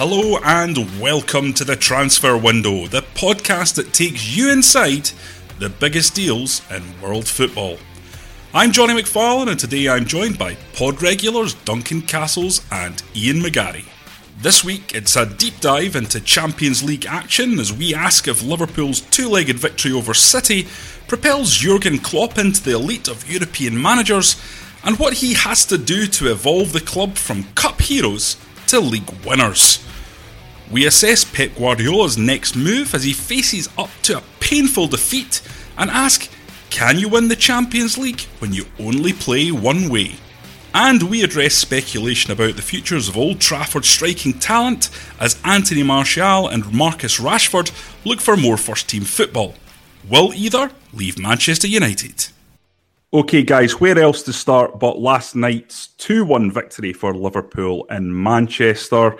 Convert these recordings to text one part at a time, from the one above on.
Hello and welcome to the Transfer Window, the podcast that takes you inside the biggest deals in world football. I'm Johnny McFarlane and today I'm joined by pod regulars Duncan Castles and Ian McGarry. This week it's a deep dive into Champions League action as we ask if Liverpool's two legged victory over City propels Jurgen Klopp into the elite of European managers and what he has to do to evolve the club from cup heroes to league winners. We assess Pep Guardiola's next move as he faces up to a painful defeat and ask can you win the Champions League when you only play one way? And we address speculation about the futures of Old Trafford striking talent as Anthony Martial and Marcus Rashford look for more first team football. Will either leave Manchester United? Okay, guys, where else to start but last night's 2 1 victory for Liverpool in Manchester?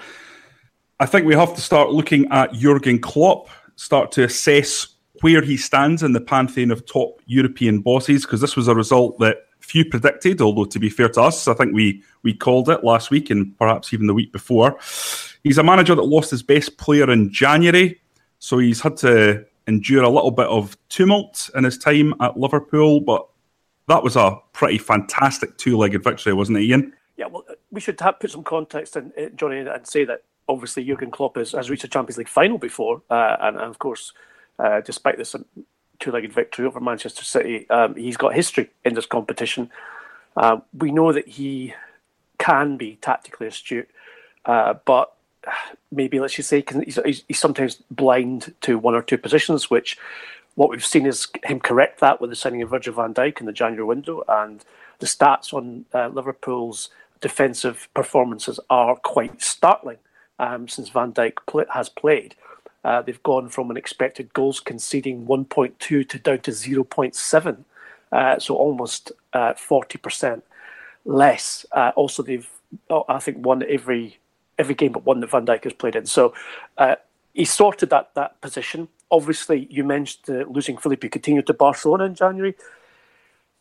I think we have to start looking at Jurgen Klopp, start to assess where he stands in the pantheon of top European bosses, because this was a result that few predicted, although to be fair to us, I think we we called it last week and perhaps even the week before. He's a manager that lost his best player in January, so he's had to endure a little bit of tumult in his time at Liverpool, but that was a pretty fantastic two-legged victory, wasn't it, Ian? Yeah, well, we should have, put some context in, eh, Johnny, and say that obviously Jurgen Klopp has, has reached a Champions League final before, uh, and, and, of course, uh, despite this two-legged victory over Manchester City, um, he's got history in this competition. Uh, we know that he can be tactically astute, uh, but maybe let's just say he's, he's, sometimes blind to one or two positions, which what we've seen is him correct that with the signing of Virgil van Dijk in the January window, and the stats on uh, Liverpool's defensive performances are quite startling um, since Van Dijk has played. Uh, they've gone from an expected goals conceding 1.2 to down to 0.7, uh, so almost uh, 40% less. Uh, also, they've oh, I think won every every game but one that Van Dijk has played in. So uh, he sorted that that position. Obviously, you mentioned uh, losing Philippe Coutinho to Barcelona in January.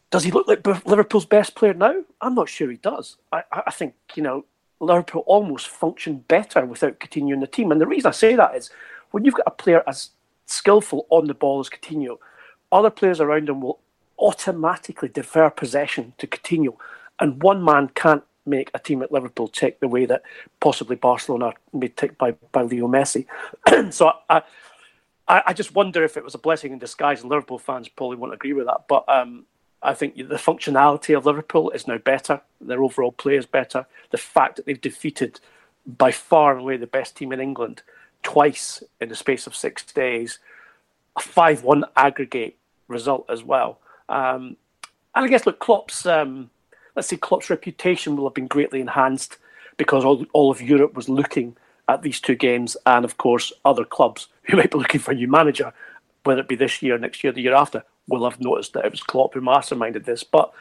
Does he look like Liverpool's best player now? I'm not sure he does. I, I think you know Liverpool almost function better without Coutinho in the team. And the reason I say that is when you've got a player as skillful on the ball as Coutinho, other players around him will automatically defer possession to Coutinho. And one man can't make a team at Liverpool tick the way that possibly Barcelona made tick by, by Leo Messi. so I, I, I just wonder if it was a blessing in disguise, and Liverpool fans probably won't agree with that. But um, I think the functionality of Liverpool is now better. Their overall play is better. The fact that they've defeated by far and away the best team in England twice in the space of six days, a 5 1 aggregate result as well. Um, and I guess, look, Klopp's, um, let's say Klopp's reputation will have been greatly enhanced because all, all of Europe was looking at these two games, and of course, other clubs who might be looking for a new manager, whether it be this year, next year, the year after, will have noticed that it was Klopp who masterminded this. But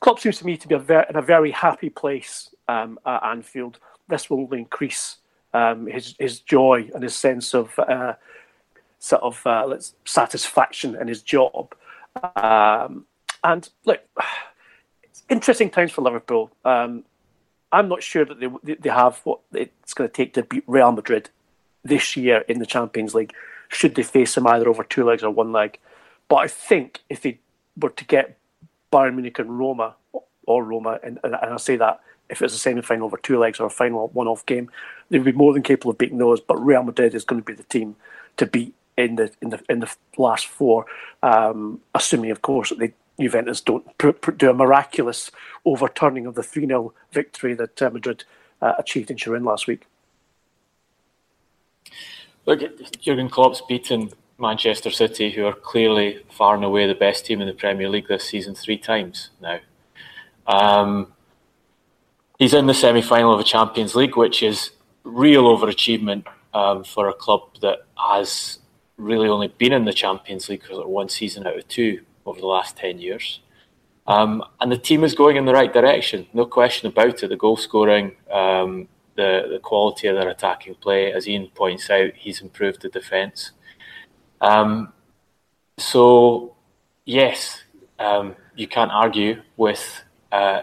Klopp seems to me to be a ver- in a very happy place um, at Anfield. This will only increase um, his his joy and his sense of uh, sort of uh, satisfaction in his job. Um, and look, it's interesting times for Liverpool. Um, I'm not sure that they they have what it's going to take to beat Real Madrid this year in the Champions League. Should they face them either over two legs or one leg? But I think if they were to get Bayern Munich and Roma, or Roma, and, and I say that if it's a semi final over two legs or a final one off game, they'd be more than capable of beating those. But Real Madrid is going to be the team to beat in the in the in the last four, um, assuming of course that they Juventus don't pr- pr- do a miraculous overturning of the 3 0 victory that uh, Madrid uh, achieved in Turin last week. Look, Jurgen Klopp's beaten Manchester City, who are clearly far and away the best team in the Premier League this season, three times now. Um, he's in the semi final of a Champions League, which is real overachievement um, for a club that has really only been in the Champions League for one season out of two over the last 10 years. Um, and the team is going in the right direction, no question about it. The goal scoring, um, the, the quality of their attacking play, as Ian points out, he's improved the defence. Um, so, yes, um, you can't argue with uh,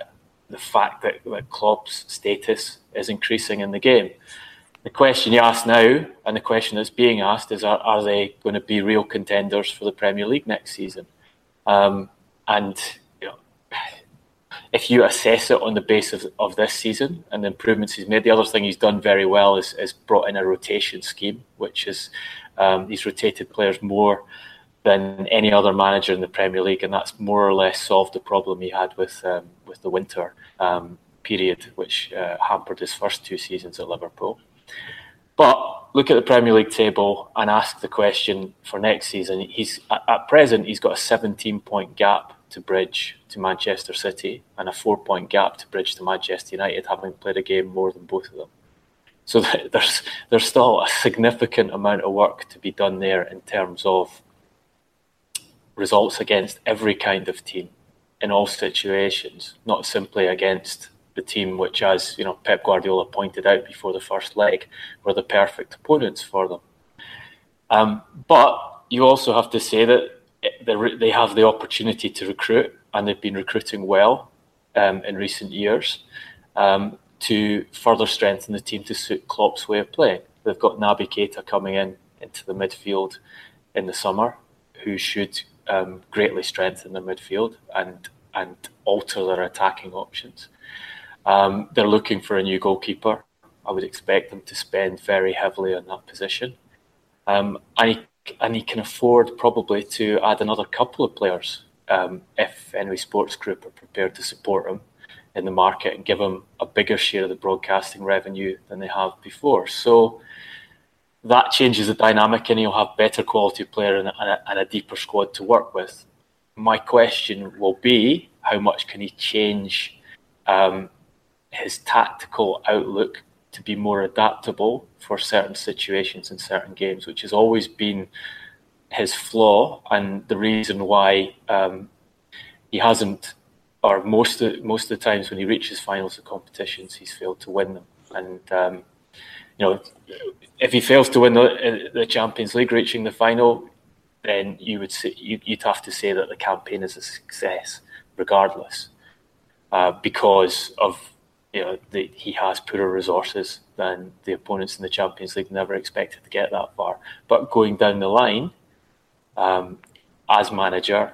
the fact that, that Klopp's status is increasing in the game. The question you ask now, and the question that's being asked, is: Are, are they going to be real contenders for the Premier League next season? Um, and if you assess it on the basis of, of, this season and the improvements he's made, the other thing he's done very well is, is brought in a rotation scheme, which is um, he's rotated players more than any other manager in the Premier League, and that's more or less solved the problem he had with um, with the winter um, period, which uh, hampered his first two seasons at Liverpool. But look at the Premier League table and ask the question for next season. He's at, present he's got a 17 point gap to bridge to Manchester City and a four point gap to bridge to Manchester United, having played a game more than both of them. So there's there's still a significant amount of work to be done there in terms of results against every kind of team in all situations, not simply against the team which, as you know, Pep Guardiola pointed out before the first leg, were the perfect opponents for them. Um, but you also have to say that they have the opportunity to recruit, and they've been recruiting well um, in recent years um, to further strengthen the team to suit Klopp's way of playing. They've got Naby Keita coming in into the midfield in the summer, who should um, greatly strengthen their midfield and and alter their attacking options. Um, they're looking for a new goalkeeper. I would expect them to spend very heavily on that position. Um, and, he, and he can afford probably to add another couple of players um, if Fenway Sports Group are prepared to support him in the market and give them a bigger share of the broadcasting revenue than they have before. So that changes the dynamic and he'll have better quality player and a, and a deeper squad to work with. My question will be how much can he change um, his tactical outlook to be more adaptable for certain situations in certain games, which has always been his flaw and the reason why um, he hasn't, or most of, most of the times when he reaches finals of competitions, he's failed to win them. And um, you know, if he fails to win the, the Champions League, reaching the final, then you would say, you, would have to say that the campaign is a success, regardless, uh, because of you know, the, he has poorer resources than the opponents in the Champions League. Never expected to get that far, but going down the line, um, as manager,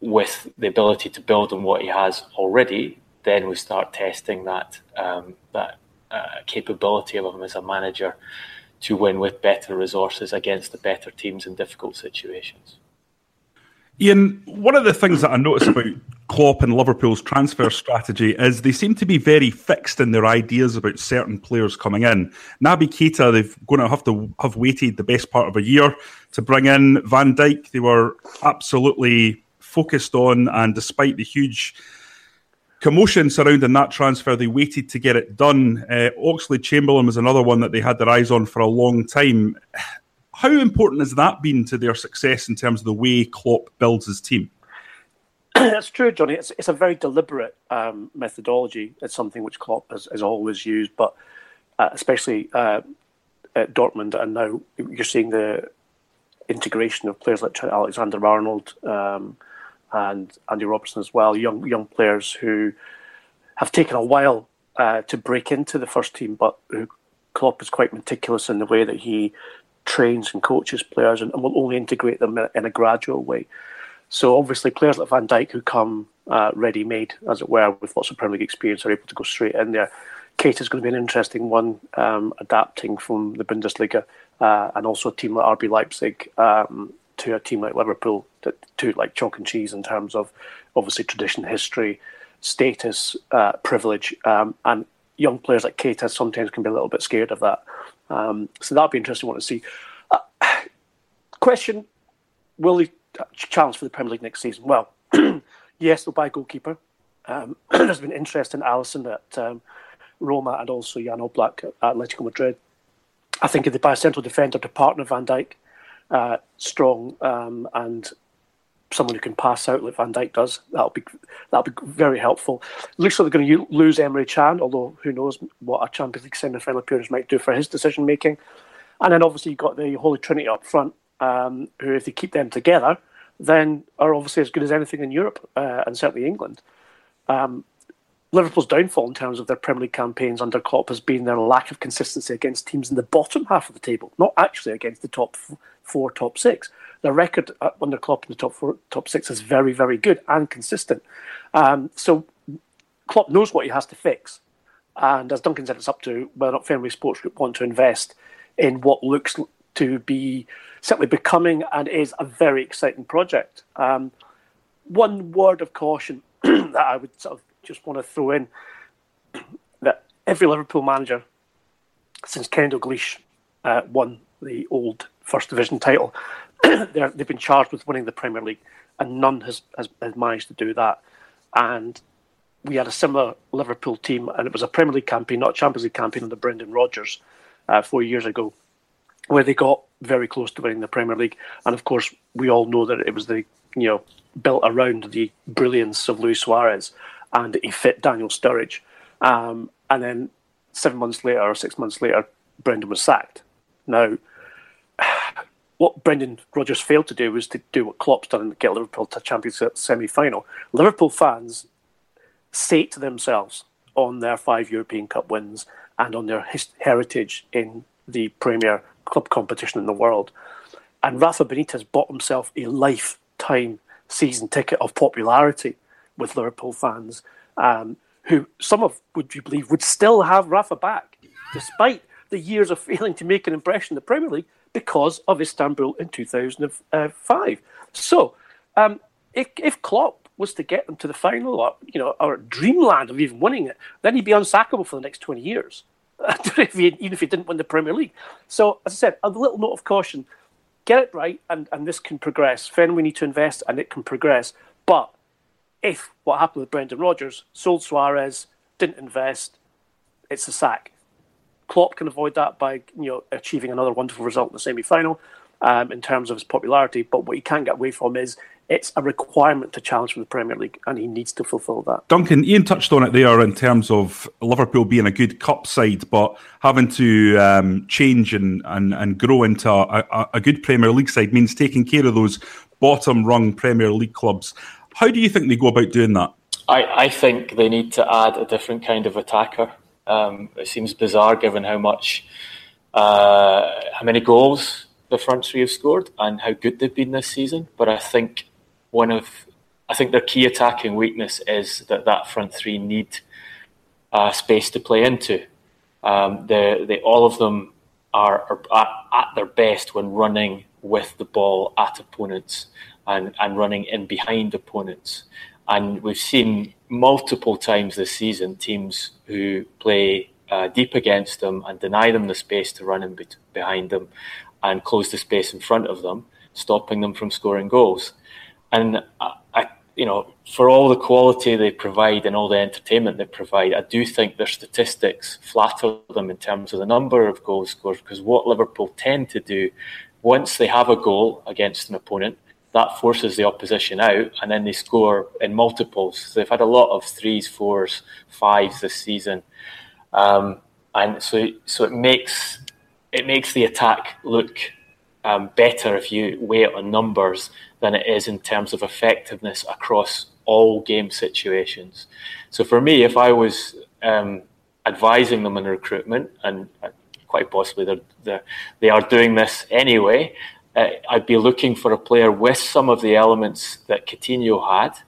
with the ability to build on what he has already, then we start testing that um, that uh, capability of him as a manager to win with better resources against the better teams in difficult situations. Ian, one of the things that I notice about Klopp and Liverpool's transfer strategy is they seem to be very fixed in their ideas about certain players coming in. Naby Keita, they're going to have to have waited the best part of a year to bring in Van Dijk. They were absolutely focused on, and despite the huge commotion surrounding that transfer, they waited to get it done. Uh, Oxlade Chamberlain was another one that they had their eyes on for a long time. How important has that been to their success in terms of the way Klopp builds his team? That's true, Johnny. It's, it's a very deliberate um, methodology. It's something which Klopp has, has always used, but uh, especially uh, at Dortmund, and now you're seeing the integration of players like Alexander Arnold um, and Andy Robertson as well, young young players who have taken a while uh, to break into the first team, but who Klopp is quite meticulous in the way that he trains and coaches players and, and will only integrate them in, a gradual way. So obviously, players like Van Dijk who come uh, ready-made, as it were, with lots of Premier League experience, are able to go straight in there. Keita is going to be an interesting one, um, adapting from the Bundesliga, uh, and also a team like RB Leipzig um, to a team like Liverpool, to, to, like chalk and cheese in terms of obviously tradition, history, status, uh, privilege, um, and young players like Keita sometimes can be a little bit scared of that. Um, so that'd be interesting one to see. Uh, question: Will he challenge for the Premier League next season? Well, yes, they'll buy a goalkeeper. Um, there's been interest in Alisson at um, Roma and also Jan Oblak at Atletico Madrid. I think if they buy a central defender to partner Van Dijk, uh, strong um, and someone who can pass out like Van Dijk does, that'll be that'll be very helpful. Looks like they're going to lose Emre Can, although who knows what a Champions League semi-final appearance might do for his decision making. And then obviously you've got the Holy Trinity up front, um, who if they keep them together, then are obviously as good as anything in Europe uh, and certainly England. Um, Liverpool's downfall in terms of their Premier League campaigns under Klopp has been their lack of consistency against teams in the bottom half of the table, not actually against the top four, top six. The record under Klopp in the top four, top six is very, very good and consistent. Um, so Klopp knows what he has to fix, and as Duncan said, it's up to whether or not Fenway Sports Group want to invest in what looks to be certainly becoming and is a very exciting project. Um, one word of caution that I would sort of just want to throw in that every Liverpool manager since Kenny Dalglish uh, won the old First Division title, they've been charged with winning the Premier League, and none has, has, has managed to do that. And we had a similar Liverpool team, and it was a Premier League campaign, not a Champions League campaign under Brendan Rodgers uh, four years ago, where they got very close to winning the Premier League. And of course, we all know that it was the you know built around the brilliance of Luis Suarez and he fit Daniel Sturridge. Um, and then seven months later or six months later, Brendan was sacked. Now, what Brendan Rodgers failed to do was to do what Klopp's done and get Liverpool to Champions semi final. Liverpool fans sate themselves on their five European Cup wins and on their his- heritage in the premier club competition in the world. And Rafa Benitez bought himself a lifetime season ticket of popularity with Liverpool fans, um, who some of would you believe would still have Rafa back, despite the years of failing to make an impression in the Premier League because of Istanbul in 2005. So, um, if, if Klopp was to get them to the final, or you know, or dreamland of even winning it, then he'd be unsackable for the next 20 years, if he, even if he didn't win the Premier League. So, as I said, a little note of caution: get it right, and, and this can progress. Then we need to invest, and it can progress. But if what happened with Brendan Rodgers, sold Suarez, didn't invest, it's a sack. Klopp can avoid that by you know achieving another wonderful result in the semi final um, in terms of his popularity. But what he can't get away from is it's a requirement to challenge for the Premier League, and he needs to fulfil that. Duncan, Ian touched on it there in terms of Liverpool being a good cup side, but having to um, change and, and, and grow into a, a, a good Premier League side means taking care of those bottom rung Premier League clubs. How do you think they go about doing that? I, I think they need to add a different kind of attacker. Um, it seems bizarre given how much, uh, how many goals the front three have scored and how good they've been this season. But I think one of, I think their key attacking weakness is that that front three need uh, space to play into. Um, they, they, all of them are, are at, at their best when running with the ball at opponents and, and running in behind opponents. And we've seen multiple times this season teams who play uh, deep against them and deny them the space to run in be- behind them and close the space in front of them, stopping them from scoring goals. And I, I, you know, for all the quality they provide and all the entertainment they provide, I do think their statistics flatter them in terms of the number of goals scored. Because what Liverpool tend to do, once they have a goal against an opponent, that forces the opposition out, and then they score in multiples. So they've had a lot of threes, fours, fives this season, um, and so so it makes it makes the attack look um, better if you weigh it on numbers than it is in terms of effectiveness across all game situations. So for me, if I was um, advising them in recruitment, and uh, quite possibly they're, they're, they are doing this anyway, uh, I'd be looking for a player with some of the elements that Coutinho had,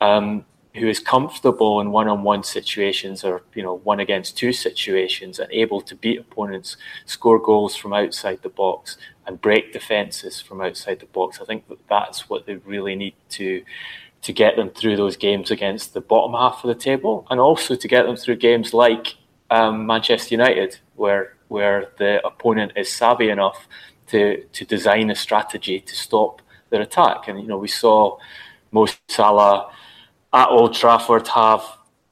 um, who is comfortable in one-on-one situations or you know one against two situations and able to beat opponents, score goals from outside the box, and break defenses from outside the box. I think that that's what they really need to to get them through those games against the bottom half of the table, and also to get them through games like um, Manchester United, where where the opponent is savvy enough to to design a strategy to stop their attack. And you know, we saw Mo Salah at Old Trafford have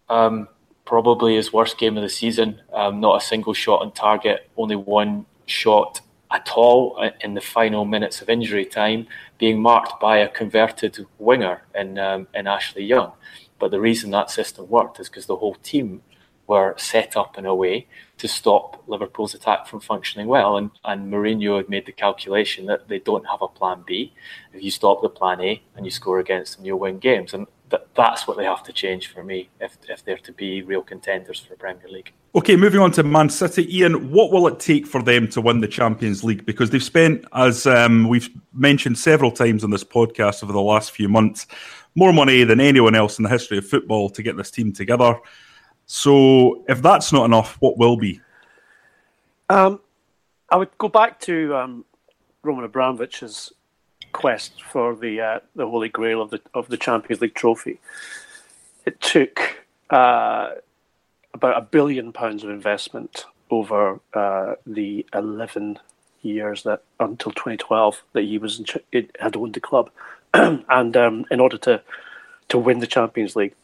um, probably his worst game of the season. Um, not a single shot on target, only one shot at all in the final minutes of injury time, being marked by a converted winger in um, in Ashley Young. But the reason that system worked is because the whole team were set up in a way to stop Liverpool's attack from functioning well. And, and Mourinho had made the calculation that they don't have a plan B. If you stop the plan A and you score against them, you'll win games. And that, that's what they have to change for me if, if they're to be real contenders for Premier League. Okay, moving on to Man City. Ian, what will it take for them to win the Champions League? Because they've spent, as um, we've mentioned several times on this podcast over the last few months, more money than anyone else in the history of football to get this team together. So, if that's not enough, what will be? Um, I would go back to um, Roman Abramovich's quest for the uh, the Holy Grail of the of the Champions League trophy. It took uh, about a billion pounds of investment over uh, the eleven years that until 2012 that he was in, it had owned the club, and um, in order to to win the Champions League,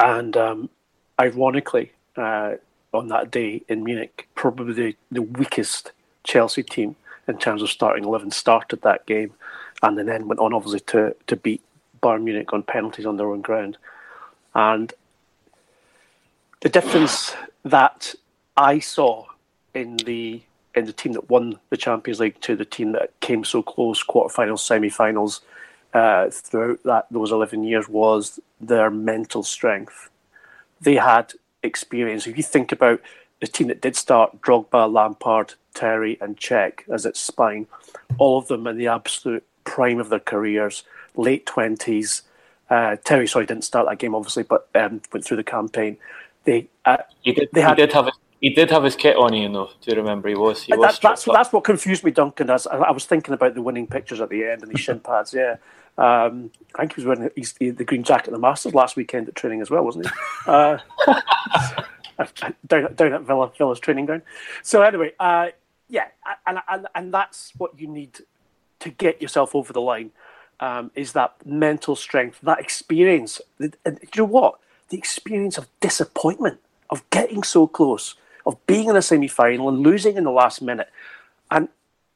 and um, ironically, uh, on that day in Munich, probably the, weakest Chelsea team in terms of starting 11 started that game and then went on obviously to, to beat Bayern Munich on penalties on their own ground. And the difference that I saw in the in the team that won the Champions League to the team that came so close, quarterfinals, semi-finals, uh, throughout that those eleven years was their mental strength they had experience. If you think about the team that did start Drogba, Lampard, Terry, and Cech as its spine, all of them in the absolute prime of their careers, late twenties. Uh, Terry, sorry, didn't start that game obviously, but um, went through the campaign. They uh, he did. They had, he did have. His, he did have his kit on, you know. Do you remember? He was. He was. That's that's what confused me, Duncan. As I, I was thinking about the winning pictures at the end and the shin pads. Yeah, um, I think he was wearing his, the green jacket at the Masters last weekend at training as well, wasn't he? Uh, down, down at Villa, Villa's training ground. So anyway, uh, yeah, and, and and that's what you need to get yourself over the line um, is that mental strength, that experience. And you know what? The experience of disappointment, of getting so close, of being in a semi-final and losing in the last minute, and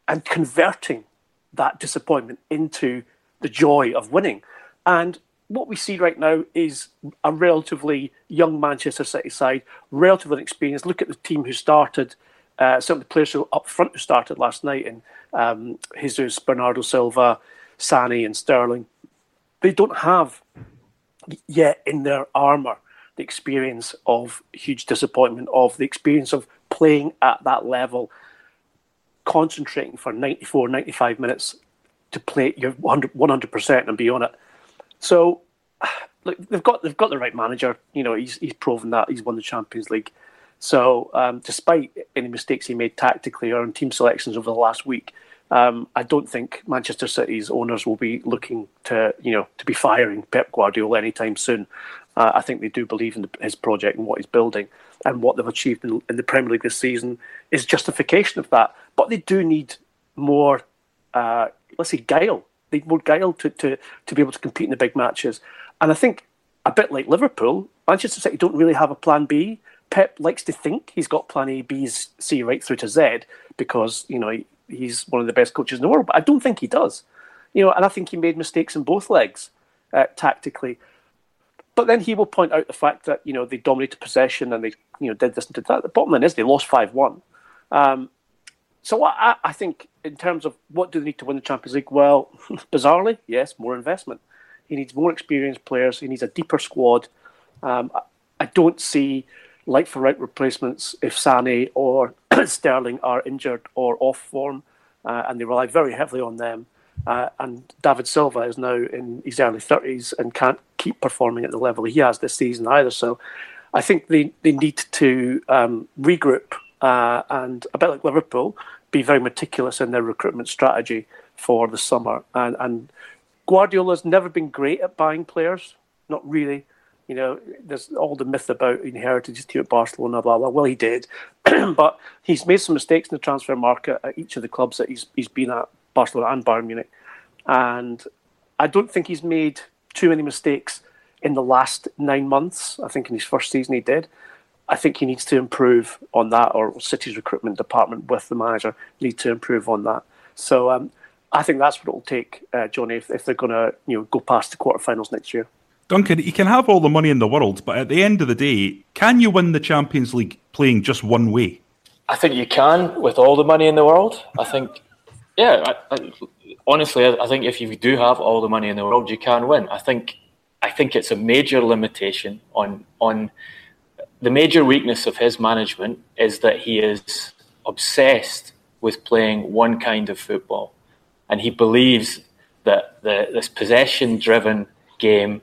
and converting that disappointment into the joy of winning. And what we see right now is a relatively young Manchester City side, relatively inexperienced. Look at the team who started, uh, some of the players who up front who started last night, and um, Jesus, Bernardo Silva, Sané, and Sterling. They don't have yet in their armour the experience of huge disappointment, of the experience of playing at that level, concentrating for 94, 95 minutes to play your 100 percent and be on it. So, look, they've got they've got the right manager. You know, he's he's proven that he's won the Champions League. So, um, despite any mistakes he made tactically or in team selections over the last week, um, I don't think Manchester City's owners will be looking to you know to be firing Pep Guardiola anytime soon. Uh, I think they do believe in the, his project and what he's building, and what they've achieved in, in, the Premier League this season is justification of that. But they do need more uh, let's say guile. They need more guile to, to, to be able to compete in the big matches. And I think a bit like Liverpool, Manchester City don't really have a plan B. Pep likes to think he's got plan A, B, C right through to Z because, you know, he's one of the best coaches in the world. But I don't think he does. You know, and I think he made mistakes in both legs uh, tactically. But then he will point out the fact that, you know, they dominated possession and they, you know, did this and did that. The bottom line is they lost 5 1. Um, so I, I think in terms of what do they need to win the Champions League, well, bizarrely, yes, more investment. He needs more experienced players. He needs a deeper squad. Um, I, I don't see like for right replacements if Sané or Sterling are injured or off form, uh, and they rely very heavily on them. Uh, and David Silva is now in his early 30s and can't keep performing at the level he has this season either. So I think they, they need to um, regroup uh, and a bit like Liverpool, be very meticulous in their recruitment strategy for the summer. And, and Guardiola's never been great at buying players, not really. You know, there's all the myth about inherited his team at Barcelona, blah blah. Well, he did, but he's made some mistakes in the transfer market at each of the clubs that he's he's been at, Barcelona and Bayern Munich, and I don't think he's made too many mistakes in the last nine months. I think in his first season he did. I think he needs to improve on that, or City's recruitment department with the manager need to improve on that. So um, I think that's what it'll take, uh, Johnny, if, if they're going to you know go past the quarterfinals next year. Duncan, you can have all the money in the world, but at the end of the day, can you win the Champions League playing just one way? I think you can with all the money in the world. I think, yeah, I, I, honestly, I think if you do have all the money in the world, you can win. I think, I think it's a major limitation on on the major weakness of his management is that he is obsessed with playing one kind of football, and he believes that the, this possession-driven game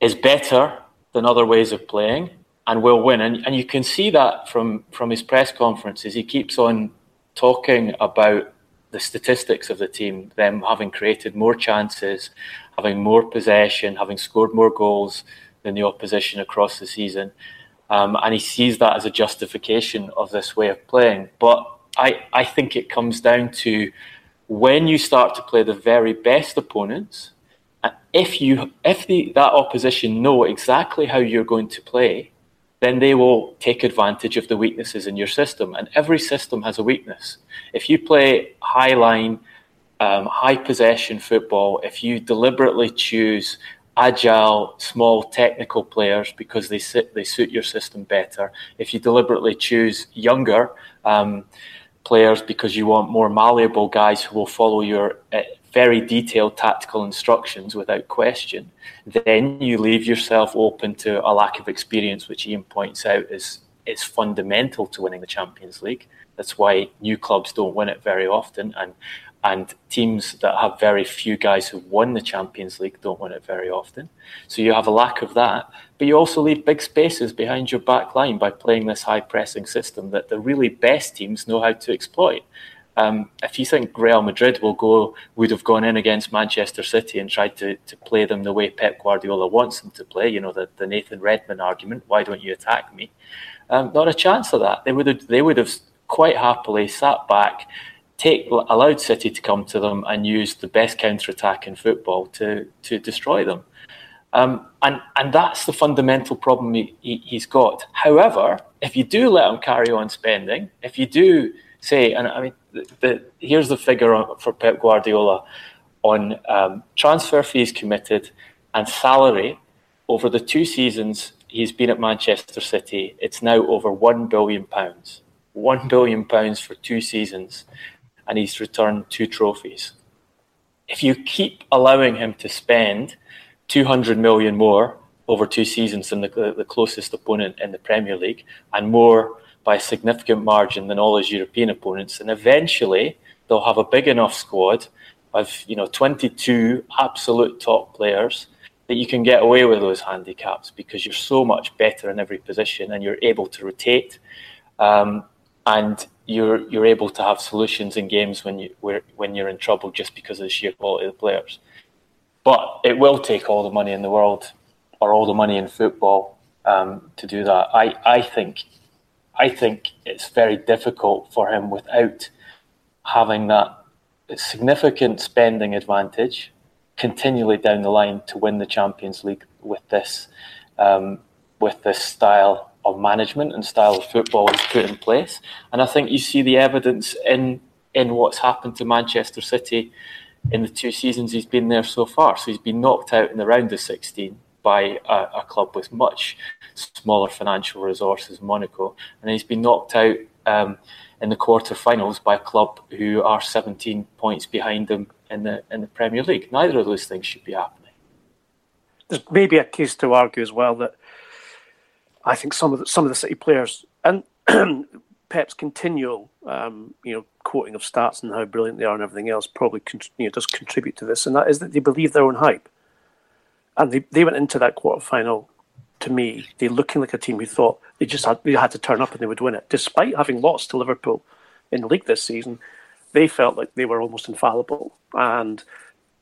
is better than other ways of playing and will win. And, and you can see that from, from his press conferences. He keeps on talking about the statistics of the team, them having created more chances, having more possession, having scored more goals than the opposition across the season. Um, and he sees that as a justification of this way of playing. But I, I think it comes down to when you start to play the very best opponents, if you if the that opposition know exactly how you're going to play, then they will take advantage of the weaknesses in your system. And every system has a weakness. If you play high line, um, high possession football, if you deliberately choose agile, small, technical players because they sit, they suit your system better. If you deliberately choose younger um, players because you want more malleable guys who will follow your uh, very detailed tactical instructions without question, then you leave yourself open to a lack of experience, which Ian points out is is fundamental to winning the Champions League. That's why new clubs don't win it very often, and and teams that have very few guys who've won the Champions League don't win it very often. So you have a lack of that, but you also leave big spaces behind your back line by playing this high pressing system that the really best teams know how to exploit. Um, if you think Real Madrid will go, would have gone in against Manchester City and tried to, to play them the way Pep Guardiola wants them to play, you know, the, the Nathan Redmond argument, why don't you attack me? Um, not a chance of that. They would have, they would have quite happily sat back, take allowed City to come to them and use the best counter attack in football to to destroy them. Um, and and that's the fundamental problem he, he, has got. However, if you do let him carry on spending, if you do say, and I mean, the, the, here's the figure for Pep Guardiola on um, transfer fees committed and salary over the two seasons he's been at Manchester City. It's now over one billion pounds. One billion pounds for two seasons, and he's returned two trophies. If you keep allowing him to spend 200 million more over two seasons than the, the closest opponent in the Premier League, and more by a significant margin than all his European opponents, and eventually they'll have a big enough squad of you know 22 absolute top players that you can get away with those handicaps because you're so much better in every position and you're able to rotate um, and you're you're able to have solutions in games when you when you're in trouble just because of the sheer quality of the players. But it will take all the money in the world or all the money in football um, to do that. I, I think I think it's very difficult for him without having that significant spending advantage continually down the line to win the Champions League with this um, with this style of management and style of football he's put in place. And I think you see the evidence in in what's happened to Manchester City in the two seasons he's been there so far. So he's been knocked out in the round of 16 by a, a club with much smaller financial resources, Monaco, and he's been knocked out um, in the quarter-finals by a club who are 17 points behind them in the in the Premier League. Neither of those things should be happening. There's maybe a case to argue as well that I think some of the, some of the City players and Pep's continual, um, you know, quoting of stats and how brilliant they are and everything else probably con- you know, does contribute to this, and that is that they believe their own hype, and they, they went into that quarter final to me, they're looking like a team who thought they just had they had to turn up and they would win it, despite having lost to Liverpool in the league this season. They felt like they were almost infallible, and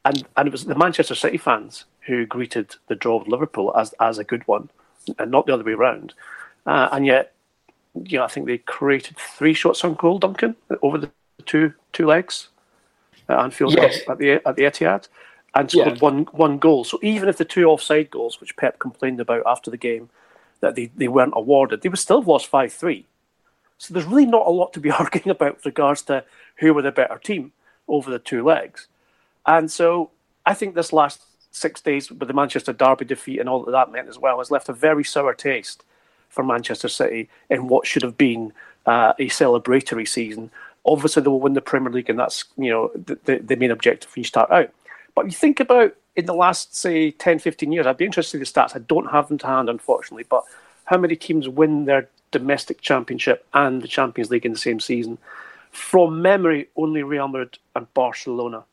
and and it was the Manchester City fans who greeted the draw with Liverpool as as a good one, and not the other way around. Uh, and yet, you know, I think they created three shots on goal, Duncan, over the two two legs at Anfield yes. at the at the Etihad, and scored yeah. one one goal. So even if the two offside goals, which Pep complained about after the game, that they, they weren't awarded, they would still have lost five three. So there's really not a lot to be arguing about with regards to who were the better team over the two legs. And so I think this last six days with the Manchester Derby defeat and all that that meant as well has left a very sour taste for Manchester City in what should have been uh, a celebratory season. Obviously, they will win the Premier League, and that's you know the, the main objective when you start out. But you think about in the last say 10, 15 years, I'd be interested in the stats. I don't have them to hand, unfortunately, but how many teams win their domestic championship and the Champions League in the same season? From memory, only Real Madrid and Barcelona,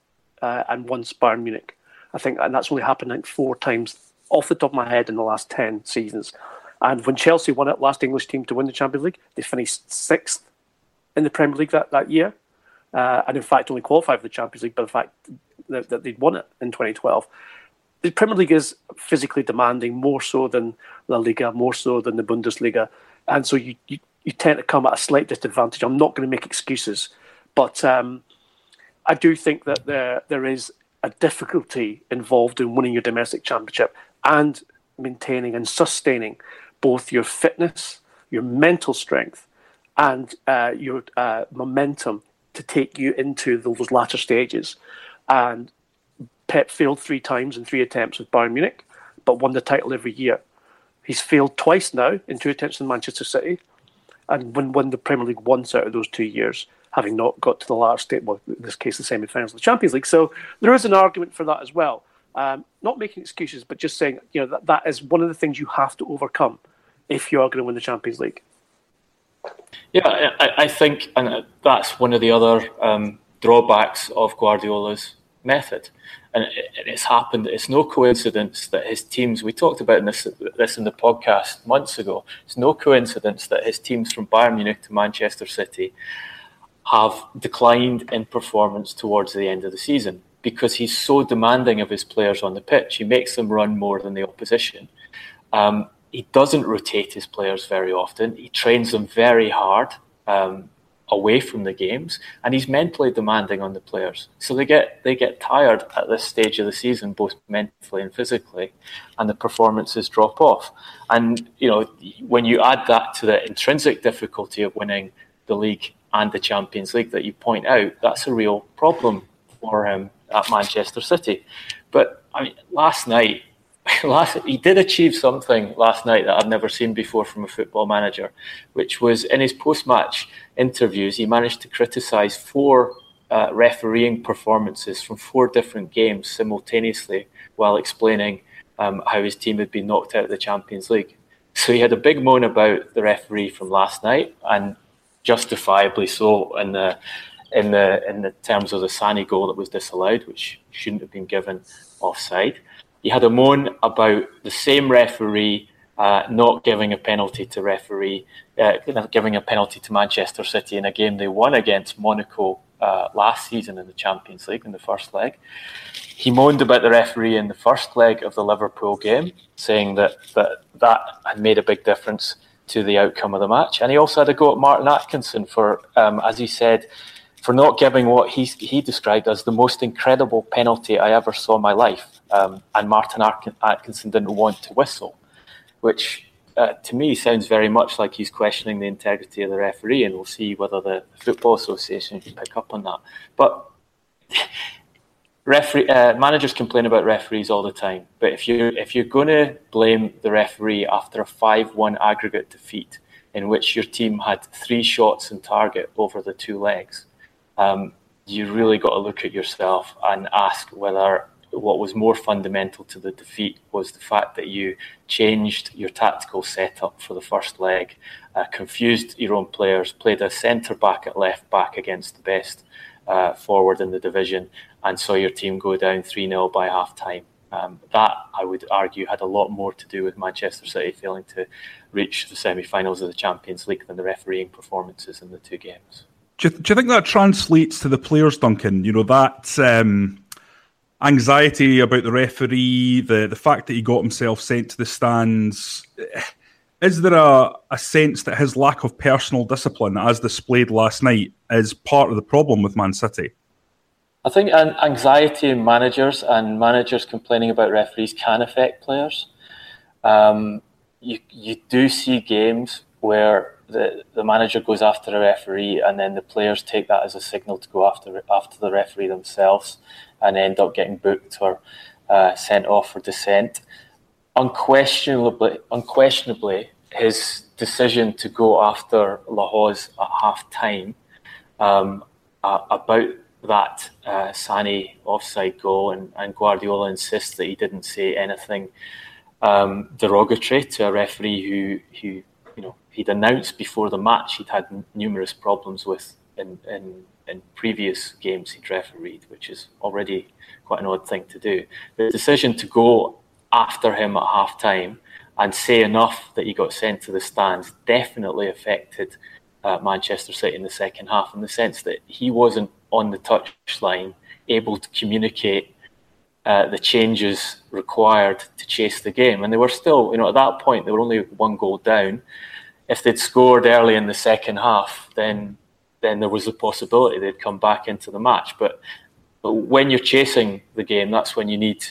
uh, and once Bayern Munich. I think, that's only happened like four times off the top of my head in the last ten seasons. And when Chelsea won it, last English team to win the Champions League, they finished sixth in the Premier League that, that year. Uh, and in fact, only qualified for the Champions League by the fact that, that they'd won it in 2012. The Premier League is physically demanding more so than La Liga, more so than the Bundesliga. And so you, you, you tend to come at a slight disadvantage. I'm not going to make excuses, but um, I do think that there there is a difficulty involved in winning your domestic championship and maintaining and sustaining both your fitness, your mental strength, and uh, your uh, momentum to take you into those latter stages. And Pep failed three times in three attempts with Bayern Munich, but won the title every year. He's failed twice now in two attempts in Manchester City, and won, won the Premier League once out of those two years having not got to the last state, well, in this case, the semi-finals of the Champions League. So there is an argument for that as well. Um, not making excuses, but just saying, you know, that, that is one of the things you have to overcome if you are going to win the Champions League. Yeah, I, I think, and that's one of the other um, drawbacks of Guardiola's method. And it's happened. It's no coincidence that his teams. We talked about this this in the podcast months ago. It's no coincidence that his teams from Bayern Munich to Manchester City have declined in performance towards the end of the season because he's so demanding of his players on the pitch. He makes them run more than the opposition. Um, he doesn't rotate his players very often. He trains them very hard um, away from the games, and he's mentally demanding on the players. So they get they get tired at this stage of the season, both mentally and physically, and the performances drop off. And you know when you add that to the intrinsic difficulty of winning the league and the Champions League that you point out, that's a real problem for him at Manchester City. But I mean, last night, last he did achieve something last night that I've never seen before from a football manager, which was in his post-match interviews, he managed to criticise four uh, refereeing performances from four different games simultaneously while explaining um, how his team had been knocked out of the Champions League. So he had a big moan about the referee from last night, and justifiably so in the in the in the terms of the Sané goal that was disallowed, which shouldn't have been given offside. He had a moan about the same referee uh, not giving a penalty to referee, uh, giving a penalty to Manchester City in a game they won against Monaco uh, last season in the Champions League in the first leg. He moaned about the referee in the first leg of the Liverpool game, saying that that, that had made a big difference to the outcome of the match. And he also had a go at Martin Atkinson for, um, as he said, for not giving what he, he described as the most incredible penalty I ever saw in my life. Um, and Martin Atkinson didn't want to whistle, which uh, to me sounds very much like he's questioning the integrity of the referee. And we'll see whether the Football Association can pick up on that. But referee uh, managers complain about referees all the time, but if you if you're going to blame the referee after a five-one aggregate defeat in which your team had three shots in target over the two legs, um, you really got to look at yourself and ask whether what was more fundamental to the defeat was the fact that you changed your tactical setup for the first leg, uh, confused your own players, played a centre back at left back against the best uh, forward in the division, and saw your team go down 3 0 by half time. Um, that, I would argue, had a lot more to do with Manchester City failing to reach the semi finals of the Champions League than the refereeing performances in the two games. Do you, do you think that translates to the players, Duncan? You know, that. Um, anxiety about the referee, the the fact that he got himself sent to the stands. Is there a, a sense that his lack of personal discipline, as displayed last night, is part of the problem with Man City? I think anxiety in managers and managers complaining about referees can affect players. Um, you you do see games where the, the manager goes after a referee and then the players take that as a signal to go after after the referee themselves and end up getting booked or uh, sent off for dissent. Unquestionably, unquestionably, his decision to go after Lahoz at half time um, uh, about that uh, Sané offside goal, and, and, Guardiola insists that he didn't say anything um, derogatory to a referee who, who, you know, he'd announced before the match he'd had n- numerous problems with in, in, in previous games he'd refereed, which is already quite an odd thing to do. The decision to go after him at half time and say enough that he got sent to the stands definitely affected uh, Manchester City in the second half in the sense that he wasn't on the touchline able to communicate uh, the changes required to chase the game. And they were still, you know, at that point, they were only one goal down. If they'd scored early in the second half, then then there was a possibility they'd come back into the match. But, but when you're chasing the game, that's when you need,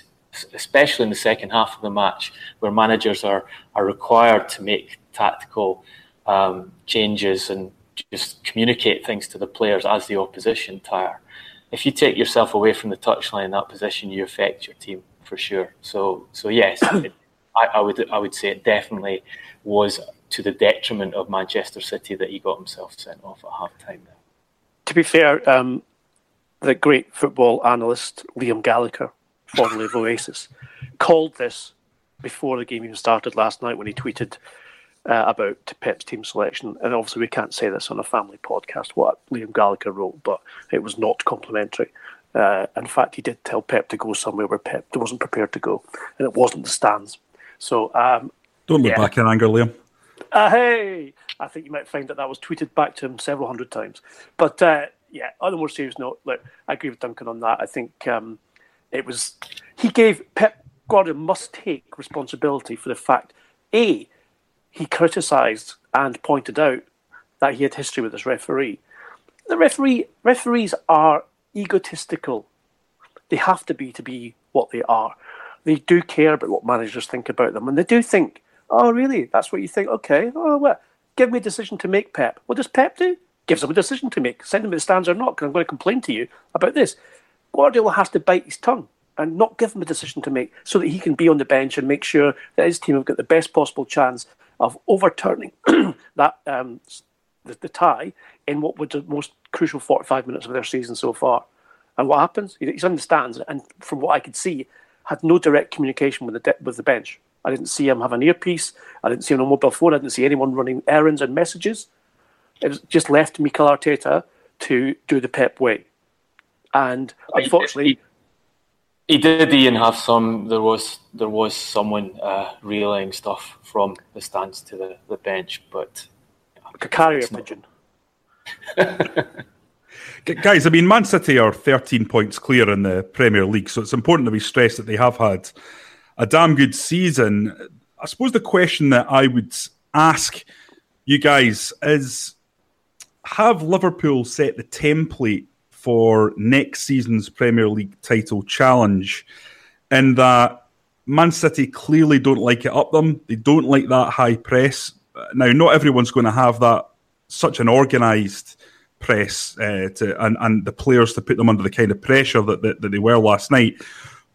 especially in the second half of the match, where managers are are required to make tactical um, changes and just communicate things to the players as the opposition tire. If you take yourself away from the touchline in that position, you affect your team for sure. So, so yes, it, I, I, would I would say it definitely was to the detriment of Manchester City that he got himself sent off at half time. To be fair, um, the great football analyst Liam Gallagher, formerly of Oasis, called this before the game even started last night when he tweeted uh, about Pep's team selection. And obviously, we can't say this on a family podcast, what Liam Gallagher wrote, but it was not complimentary. Uh, in fact, he did tell Pep to go somewhere where Pep wasn't prepared to go, and it wasn't the stands. So, um, don't look yeah. back in anger, Liam. Uh, hey, I think you might find that that was tweeted back to him several hundred times. But uh, yeah, on a more serious note, look, I agree with Duncan on that. I think um, it was he gave Pep Guardiola must take responsibility for the fact a he criticised and pointed out that he had history with this referee. The referee referees are egotistical. They have to be to be what they are. They do care about what managers think about them, and they do think, "Oh, really? That's what you think? Okay. Oh, what? Give me a decision to make, Pep. What does Pep do? Gives him a decision to make. Send him to the stands or not, because I'm going to complain to you about this. Guardiola has to bite his tongue and not give him a decision to make, so that he can be on the bench and make sure that his team have got the best possible chance of overturning that um, the, the, tie in what was the most crucial 45 minutes of their season so far. And what happens? He's on the stands, and from what I could see, had no direct communication with the de- with the bench. I didn't see him have an earpiece. I didn't see him on a mobile phone. I didn't see anyone running errands and messages. It was just left Mikel Arteta to do the Pep way. And unfortunately, he did Ian have some. There was there was someone uh, relaying stuff from the stands to the, the bench, but a carrier pigeon. Guys, I mean, Man City are 13 points clear in the Premier League, so it's important that we stress that they have had a damn good season. I suppose the question that I would ask you guys is have Liverpool set the template for next season's Premier League title challenge, in that Man City clearly don't like it up them. They don't like that high press. Now, not everyone's going to have that such an organised press uh, to and, and the players to put them under the kind of pressure that, that, that they were last night.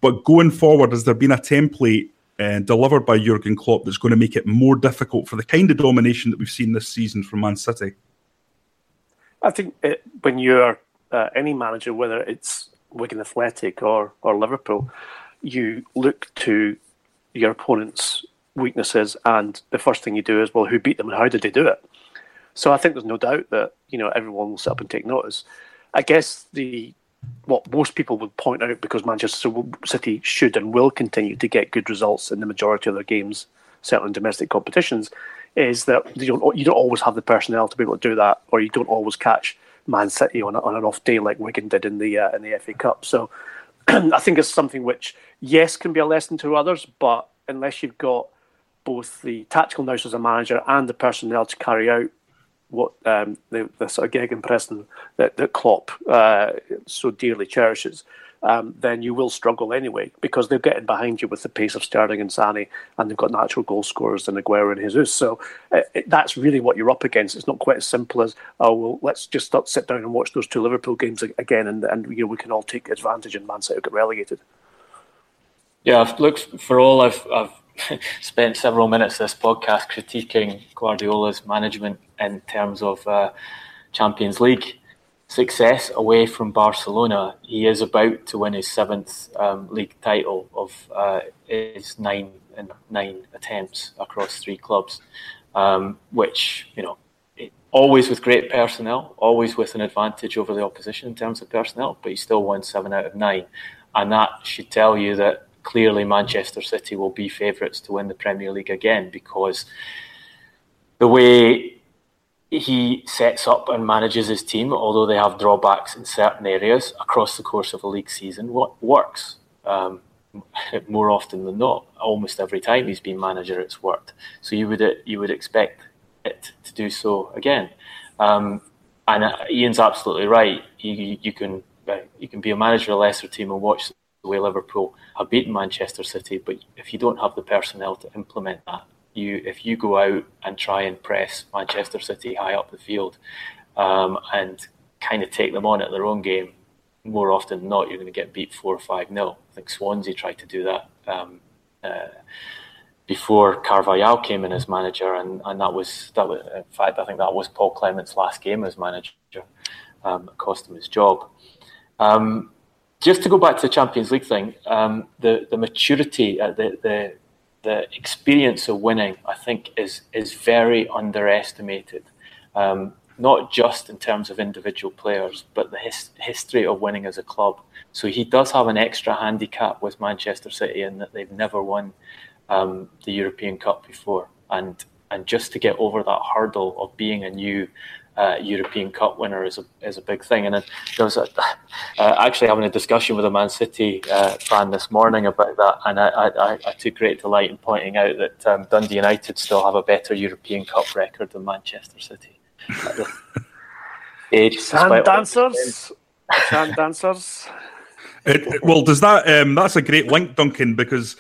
But going forward, has there been a template uh, delivered by Jurgen Klopp that's going to make it more difficult for the kind of domination that we've seen this season from Man City? I think it, when you're uh, any manager, whether it's Wigan Athletic or, or Liverpool, you look to your opponent's weaknesses, and the first thing you do is, well, who beat them and how did they do it? So I think there's no doubt that you know everyone will sit up and take notice. I guess the what most people would point out because Manchester City should and will continue to get good results in the majority of their games, certainly in domestic competitions, is that you don't you don't always have the personnel to be able to do that, or you don't always catch Man City on, a, on an off day like Wigan did in the uh, in the FA Cup. So I think it's something which, yes, can be a lesson to others, but unless you've got both the tactical nous as a manager and the personnel to carry out what um, the, the sort of gegenpressing that, that Klopp uh, so dearly cherishes, um, then you will struggle anyway because they're getting behind you with the pace of Sterling and Sané, and they've got natural goal scorers in Aguero and Jesus. So uh, it, that's really what you're up against. It's not quite as simple as oh well, let's just sit down and watch those two Liverpool games again, and, and you know we can all take advantage and Man City get relegated. Yeah, look for all I've, I've spent several minutes this podcast critiquing Guardiola's management in terms of uh, Champions League success away from Barcelona. He is about to win his seventh um, league title of uh, his nine and nine attempts across three clubs, um, which you know. always with great personnel, always with an advantage over the opposition in terms of personnel, but he still won seven out of nine. And that should tell you that clearly Manchester City will be favourites to win the Premier League again because the way he sets up and manages his team, although they have drawbacks in certain areas across the course of a league season, what works um, more often than not. Almost every time he's been manager, it's worked. So you would you would expect it to do so again. Um, and uh, Ian's absolutely right. You, you can uh, you can be a manager of a lesser team and watch the way Liverpool have beaten Manchester City, but if you don't have the personnel to implement that, you if you go out and try and press Manchester City high up the field um, and kind of take them on at their own game, more often than not, you're going to get beat four or five nil. I think Swansea tried to do that um, uh, before Carvalhal came in as manager, and, and that was that was in fact I think that was Paul Clement's last game as manager. Um, cost him his job. Um, just to go back to the Champions League thing, um, the the maturity, uh, the the the experience of winning, I think, is is very underestimated. Um, not just in terms of individual players, but the his, history of winning as a club. So he does have an extra handicap with Manchester City in that they've never won um, the European Cup before, and and just to get over that hurdle of being a new uh, European Cup winner is a is a big thing. And then there was a, uh, actually having a discussion with a Man City uh, fan this morning about that, and I, I, I, took great delight in pointing out that um, Dundee United still have a better European Cup record than Manchester City. Age, sand dancers, sand dancers. It, well, does that? Um, that's a great link, Duncan, because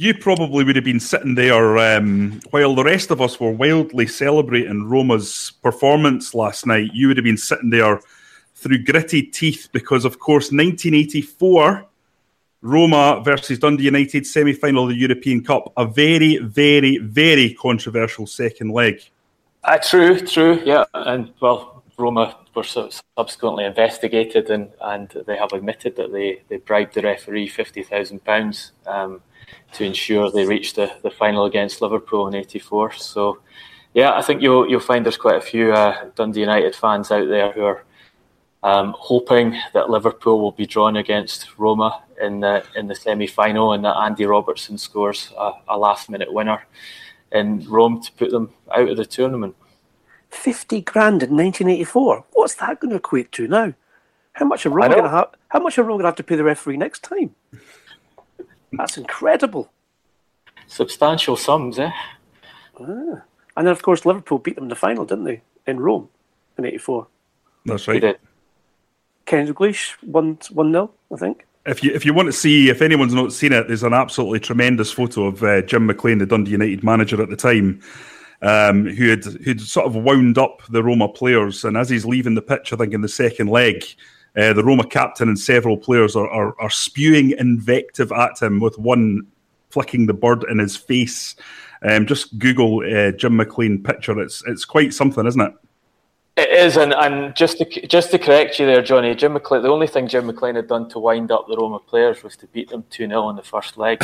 you probably would have been sitting there um, while the rest of us were wildly celebrating Roma's performance last night. You would have been sitting there through gritty teeth because, of course, 1984 Roma versus Dundee United semi final of the European Cup, a very, very, very controversial second leg. Uh, true, true, yeah. And well, Roma were subsequently investigated and, and they have admitted that they, they bribed the referee £50,000 um, to ensure they reach the, the final against Liverpool in '84. So, yeah, I think you'll you'll find there's quite a few uh, Dundee United fans out there who are um, hoping that Liverpool will be drawn against Roma in the in the semi final and that Andy Robertson scores a, a last minute winner in Rome to put them out of the tournament. 50 grand in 1984. What's that going to equate to now? How much are Roma going to have? How much are Roma going to have to pay the referee next time? That's incredible. Substantial sums, eh? Ah. And then, of course, Liverpool beat them in the final, didn't they? In Rome in '84. That's right. They did. Ken Dalglish one one 0 I think. If you if you want to see, if anyone's not seen it, there's an absolutely tremendous photo of uh, Jim McLean, the Dundee United manager at the time, um, who had who'd sort of wound up the Roma players, and as he's leaving the pitch, I think in the second leg, uh, the Roma captain and several players are, are, are spewing invective at him with one flicking the bird in his face. Um, just Google uh, Jim McLean picture. It's it's quite something, isn't it? It is, and, and just to just to correct you there, Johnny, Jim McLean. The only thing Jim McLean had done to wind up the Roma players was to beat them two 0 in the first leg,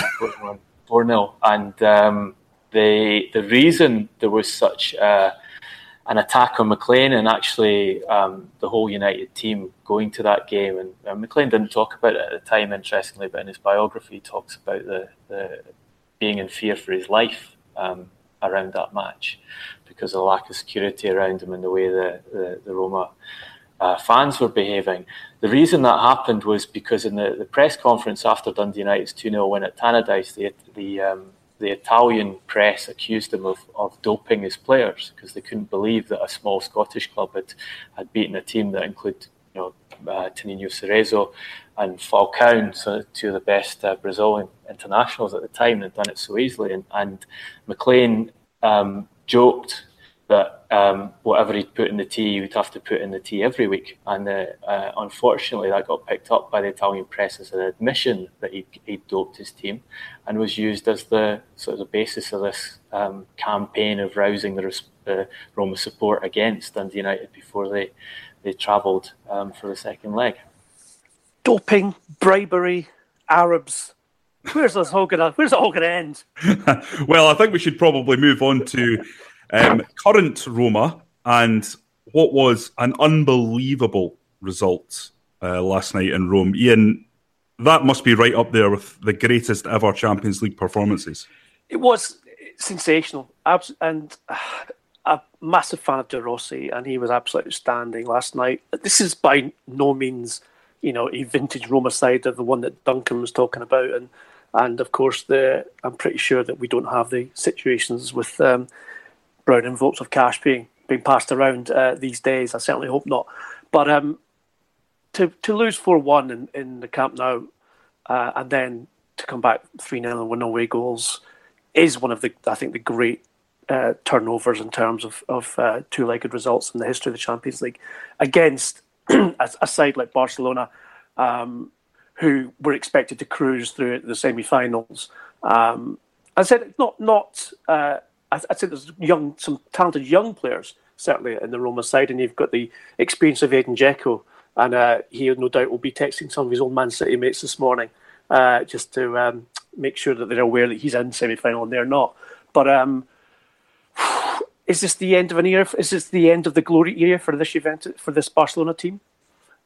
four 0 and um, the the reason there was such. Uh, an attack on McLean and actually um, the whole United team going to that game. And uh, McLean didn't talk about it at the time, interestingly, but in his biography, he talks about the, the being in fear for his life um, around that match because of the lack of security around him and the way the, the, the Roma uh, fans were behaving. The reason that happened was because in the, the press conference after Dundee United's 2 0 win at Tannadice, the, the, um, the Italian press accused him of, of doping his players because they couldn't believe that a small Scottish club had, had beaten a team that included you know, uh, Cerezo and Falcao, so two of the best uh, Brazilian internationals at the time, and done it so easily. And, and McLean um, joked that um, whatever he'd put in the tea, he would have to put in the tea every week. And uh, uh, unfortunately, that got picked up by the Italian press as an admission that he he doped his team, and was used as the sort of the basis of this um, campaign of rousing the uh, Roma support against Dundee United before they they travelled um, for the second leg. Doping, bribery, Arabs. Where's this all gonna? Where's it all gonna end? well, I think we should probably move on to um, current Roma and what was an unbelievable result uh, last night in Rome. Ian, that must be right up there with the greatest ever Champions League performances. It was sensational, and uh, a massive fan of De Rossi, and he was absolutely outstanding last night. This is by no means, you know, a vintage Roma side of the one that Duncan was talking about, and and of course the I'm pretty sure that we don't have the situations with um, brown envelopes of cash being being passed around uh, these days. I certainly hope not. But um, to to lose four one in, in the Camp Nou, uh, and then to come back three 0 and win away goals is one of the I think the great uh, turnovers in terms of of uh, two legged results in the history of the Champions League against a, a, side like Barcelona. Um, who were expected to cruise through the semi-finals? Um, I said not not uh, I'd say there's young, some talented young players certainly in the Roma side, and you've got the experience of Edin Dzeko, and uh, he no doubt will be texting some of his old Man City mates this morning uh, just to um, make sure that they're aware that he's in semi-final and they're not. But um, is this the end of an era? Is this the end of the glory era for this event for this Barcelona team?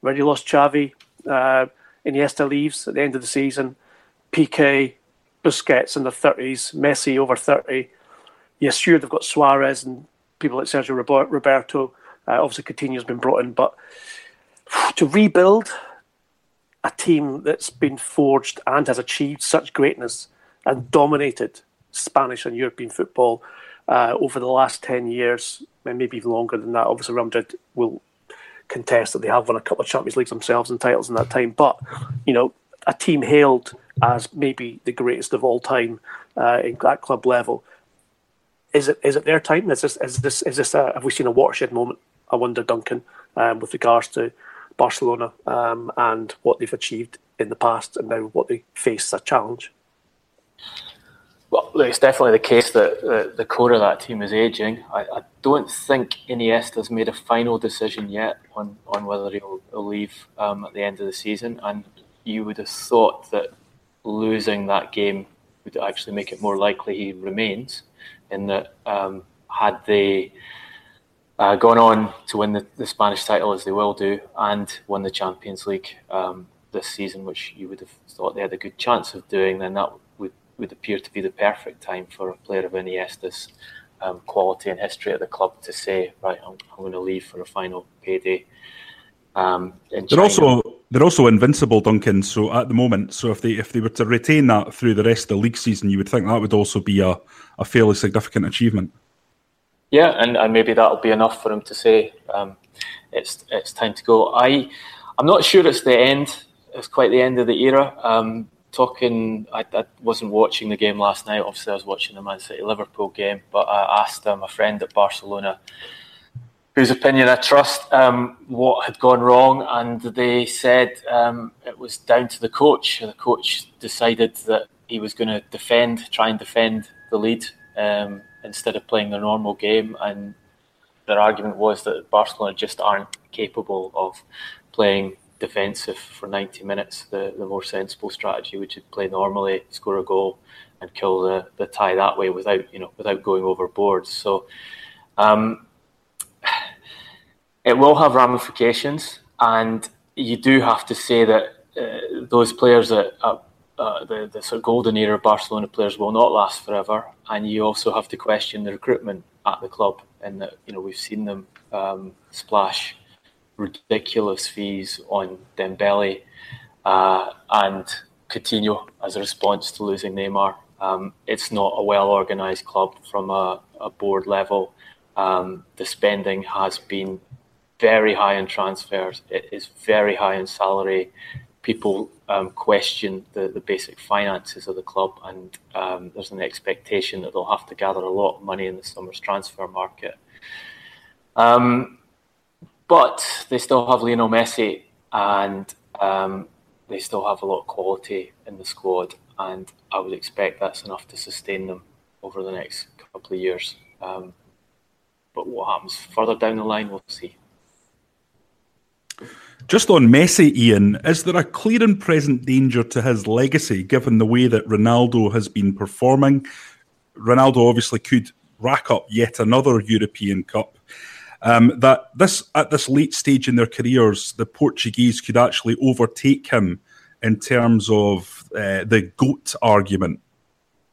Already lost Xavi. Uh, Iniesta leaves at the end of the season. Piqué, Busquets in the 30s, Messi over 30 yes, sure, they've got Suarez and people like Sergio Roberto. Uh, obviously, Coutinho's been brought in, but to rebuild a team that's been forged and has achieved such greatness and dominated Spanish and European football uh, over the last 10 years, and maybe even longer than that. Obviously, Real Madrid will contest that they have won a couple of Champions Leagues themselves and titles in that time. But, you know, a team hailed as maybe the greatest of all time uh, in that club level is it is it their time? Is this is this is this a, have we seen a watershed moment? I wonder, Duncan, um, with regards to Barcelona um, and what they've achieved in the past, and now what they face as a challenge. Well, it's definitely the case that the, the core of that team is aging. I, I, don't think Iniesta's made a final decision yet on, on whether he'll, he'll leave um, at the end of the season. And you would have thought that losing that game would actually make it more likely he remains in that um, had they uh, gone on to win the, the, Spanish title as they will do and won the Champions League um, this season, which you would have thought they had a good chance of doing, then that would, would appear to be the perfect time for a player of Iniesta's um, quality and history at the club to say, right, I'm, I'm going to leave for a final payday. Um, they're also they're also invincible, Duncan. So at the moment, so if they if they were to retain that through the rest of the league season, you would think that would also be a a fairly significant achievement. Yeah, and, and maybe that'll be enough for him to say um, it's it's time to go. I I'm not sure it's the end. It's quite the end of the era. Um, talking, I, I, wasn't watching the game last night. Obviously, I was watching the Man City Liverpool game. But I asked um, a friend at Barcelona, whose opinion I trust, um, what had gone wrong, and they said um, it was down to the coach. The coach decided that he was going to defend, try and defend the lead um, instead of playing the normal game. And their argument was that Barcelona just aren't capable of playing defensive for 90 minutes. The, the more sensible strategy would be play normally, score a goal, and kill the, the tie that way without you know without going overboard. So um, it will have ramifications, and you do have to say that uh, those players that uh, the, the sort of golden era of Barcelona players will not last forever, and you also have to question the recruitment at the club. And that you know we've seen them um, splash ridiculous fees on Dembele uh, and Coutinho as a response to losing Neymar. Um, it's not a well organised club from a, a board level. Um, the spending has been very high in transfers. It is very high in salary. People um, question the, the basic finances of the club, and um, there's an expectation that they'll have to gather a lot of money in the summer's transfer market. Um, but they still have Lionel Messi, and um, they still have a lot of quality in the squad, and I would expect that's enough to sustain them over the next couple of years. Um, but what happens further down the line, we'll see. Just on Messi, Ian, is there a clear and present danger to his legacy given the way that Ronaldo has been performing? Ronaldo obviously could rack up yet another European Cup. Um, that this at this late stage in their careers, the Portuguese could actually overtake him in terms of uh, the goat argument.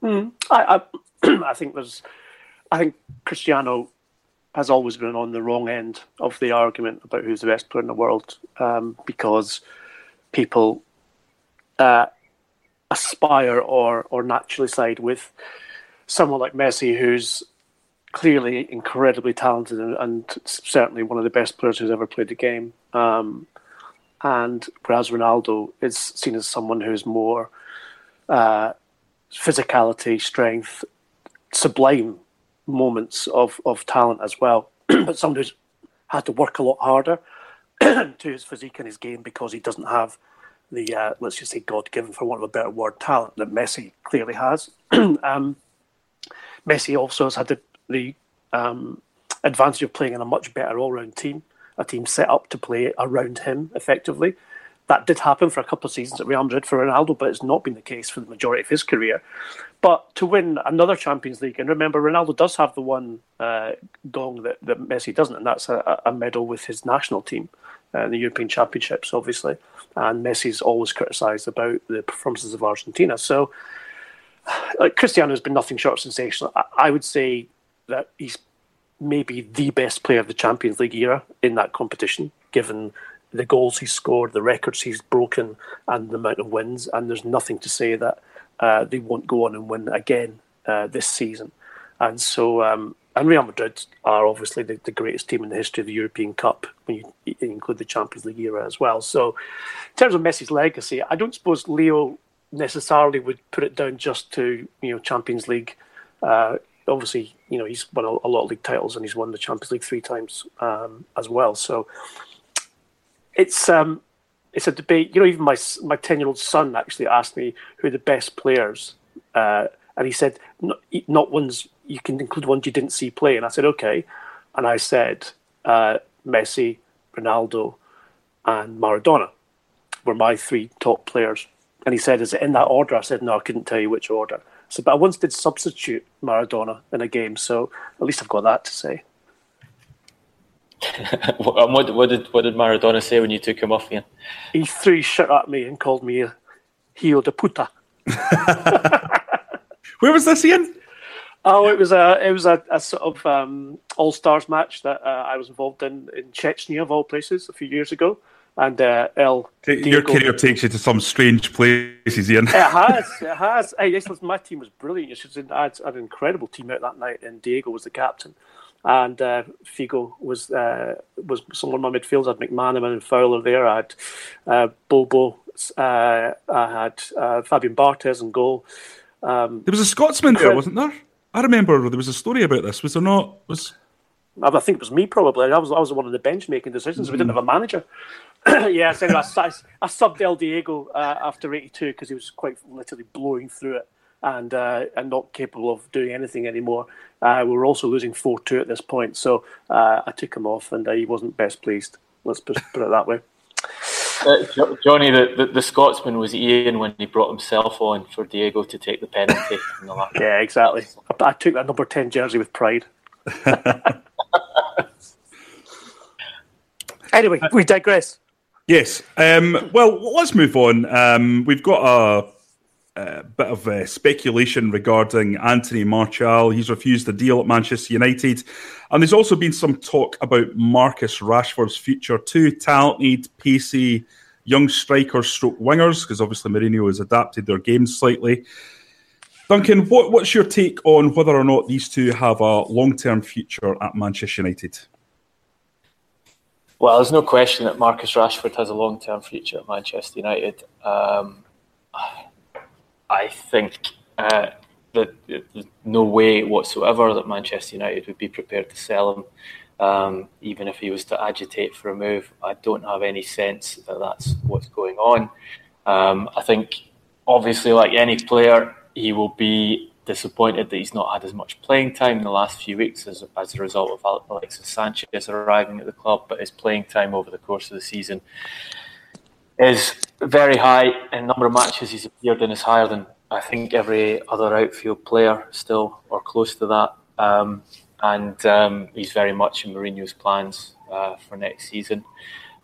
Mm, I, I, I think there's, I think Cristiano has always been on the wrong end of the argument about who's the best player in the world um, because people uh, aspire or or naturally side with someone like Messi, who's clearly incredibly talented and, and certainly one of the best players who's ever played the game. Um, and whereas Ronaldo is seen as someone who's more uh, physicality, strength, sublime moments of, of talent as well. but someone who's had to work a lot harder to his physique and his game because he doesn't have the, uh, let's just say, God given, for want of a better word, talent that Messi clearly has. um, Messi also has had the, the um, advantage of playing in a much better all round team, a team set up to play around him effectively that did happen for a couple of seasons at Real Madrid for Ronaldo, but it's not been the case for the majority of his career. But to win another Champions League, and remember, Ronaldo does have the one uh, gong that, that Messi doesn't, and that's a, a medal with his national team, uh, the European Championships, obviously. And Messi's always criticised about the performances of Argentina. So like, Cristiano has been nothing short of sensational. I, I would say that he's maybe the best player of the Champions League era in that competition, given the goals he's scored, the records he's broken, and the amount of wins. And there's nothing to say that uh, they won't go on and win again uh, this season. And so, um, and Real Madrid are obviously the, the, greatest team in the history of the European Cup when you include the Champions League era as well. So, in terms of Messi's legacy, I don't suppose Leo necessarily would put it down just to you know Champions League. Uh, obviously, you know he's won a, a, lot of league titles and he's won the Champions League three times um, as well. So it's um, it's a debate. You know, even my my ten year old son actually asked me who the best players, uh, and he said not, not ones you can include ones you didn't see play. And I said okay, and I said uh, Messi, Ronaldo, and Maradona were my three top players. And he said, "Is it in that order?" I said, "No, I couldn't tell you which order." So, but I once did substitute Maradona in a game, so at least I've got that to say. what, what, did what did Maradona say when you took him off, Ian? He threw shit at me and called me a hijo de puta. Where was this, Ian? Oh, it was a it was a, a sort of um, all stars match that uh, I was involved in in Chechnya of all places a few years ago, and uh, El. Your career takes you to some strange places, Ian. it has, it has. Hey, yes, my team was brilliant. You should. I had, an incredible team out that night, and Diego was the captain and uh, Figo was uh, was someone on my midfield. I had McManaman and Fowler there. I had uh, Bobo. Uh, I had uh, Fabian Barthez and goal. Um, there was a Scotsman there, wasn't there? I remember there was a story about this. Was there not? Was I think it was me probably. I was I was the one on the bench making decisions. Mm. We didn't have a manager. yeah, so I, I, I, subbed El Diego uh, after 82 because he was quite literally blowing through it and uh, and not capable of doing anything anymore. Uh, we were also losing four two at this point, so uh, I took him off, and uh, he wasn't best pleased. Let's put, put it that way. Uh, Johnny, the, the, the, Scotsman was Ian when he brought himself on for Diego to take the penalty. in the last yeah, exactly. I, I took that number ten jersey with pride. anyway, we digress. Yes. Um, well, let's move on. Um, we've got a a bit of uh, speculation regarding Anthony Martial. He's refused a deal at Manchester United. And there's also been some talk about Marcus Rashford's future. Two talented, pacey young strikers stroke wingers, because obviously Mourinho has adapted their games slightly. Duncan, what, what's your take on whether or not these two have a long term future at Manchester United? Well, there's no question that Marcus Rashford has a long term future at Manchester United. Um, think uh, that there's no way whatsoever that Manchester United would be prepared to sell him, um, even if he was to agitate for a move. I don't have any sense that that's what's going on. Um, I think, obviously, like any player, he will be disappointed that he's not had as much playing time in the last few weeks as, as a result of Alexis Sanchez arriving at the club, but his playing time over the course of the season is very high. In number of matches he's appeared in is higher than I think every other outfield player still or close to that. Um, and um, he's very much in Mourinho's plans uh, for next season.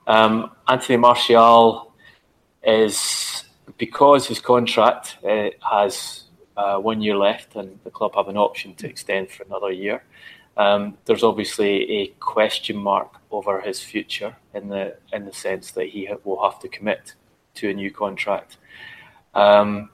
Um, Anthony Martial is because his contract uh, has uh, one year left and the club have an option to extend for another year. Um, there's obviously a question mark over his future in the in the sense that he will have to commit to a new contract. Um,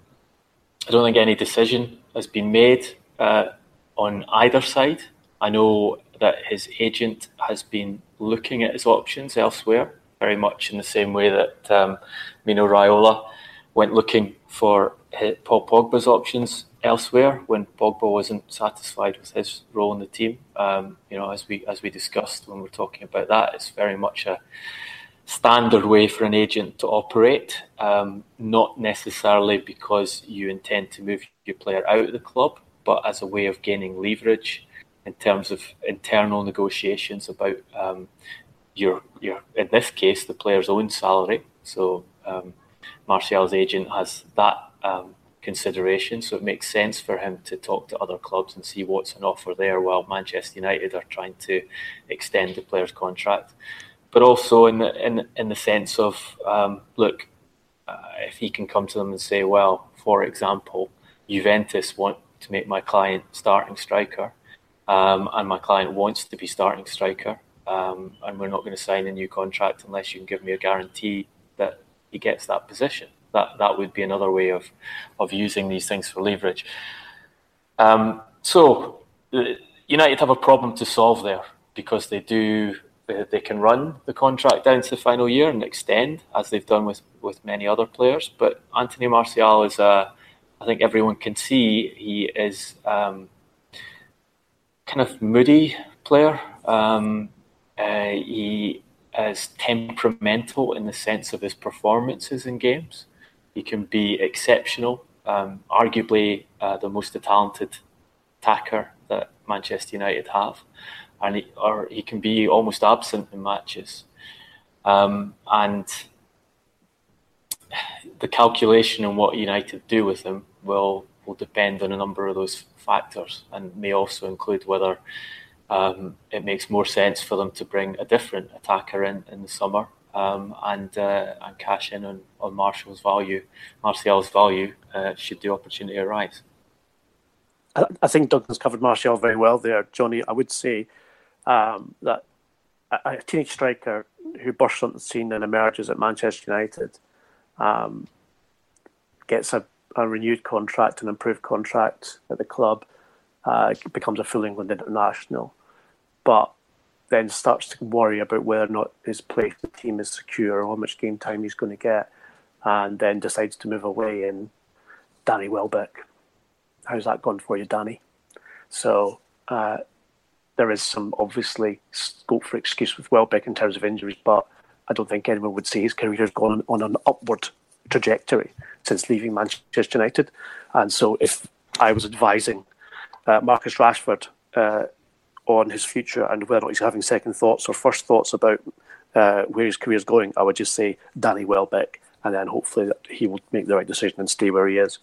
I don't think any decision has been made uh, on either side. I know that his agent has been looking at his options elsewhere, very much in the same way that um, Mino Raiola went looking for Paul Pogba's options elsewhere when Pogba wasn't satisfied with his role in the team. Um, you know, as we as we discussed when we are talking about that, it's very much a standard way for an agent to operate, um, not necessarily because you intend to move your player out of the club, but as a way of gaining leverage in terms of internal negotiations about um, your your in this case the player's own salary. So um, Martial's agent has that um, consideration. So it makes sense for him to talk to other clubs and see what's on offer there while Manchester United are trying to extend the player's contract. But also in the, in, in the sense of, um, look, uh, if he can come to them and say, well, for example, Juventus want to make my client starting striker, um, and my client wants to be starting striker, um, and we're not going to sign a new contract unless you can give me a guarantee that he gets that position that that would be another way of of using these things for leverage. Um, so United have a problem to solve there because they do they, can run the contract down to the final year and extend as they've done with with many other players. But Anthony Martial is a I think everyone can see he is um, kind of moody player. Um, uh, he is temperamental in the sense of his performances in games. He can be exceptional, um, arguably uh, the most talented attacker that Manchester United have, and he, or he can be almost absent in matches. Um, and the calculation on what United do with him will will depend on a number of those factors, and may also include whether um, it makes more sense for them to bring a different attacker in in the summer um, and uh, and cash in on, on Martial's value, Martial's value, uh, should the opportunity arise. I, I think Duncan's covered Martial very well there, Johnny. I would say um, that a, a, teenage striker who bursts onto the scene and emerges at Manchester United um, gets a, a, renewed contract, an improved contract at the club, uh, becomes a full England international, but then starts to worry about whether or not his place in the team is secure or how much game time he's going to get, and then decides to move away. And Danny Welbeck, how's that gone for you, Danny? So uh, there is some obviously scope for excuse with Welbeck in terms of injuries, but I don't think anyone would say his career has gone on an upward trajectory since leaving Manchester United. And so if I was advising uh, Marcus Rashford uh, on his future and whether or not he's having second thoughts or first thoughts about uh, where his career is going, I would just say Danny Welbeck, and then hopefully that he will make the right decision and stay where he is.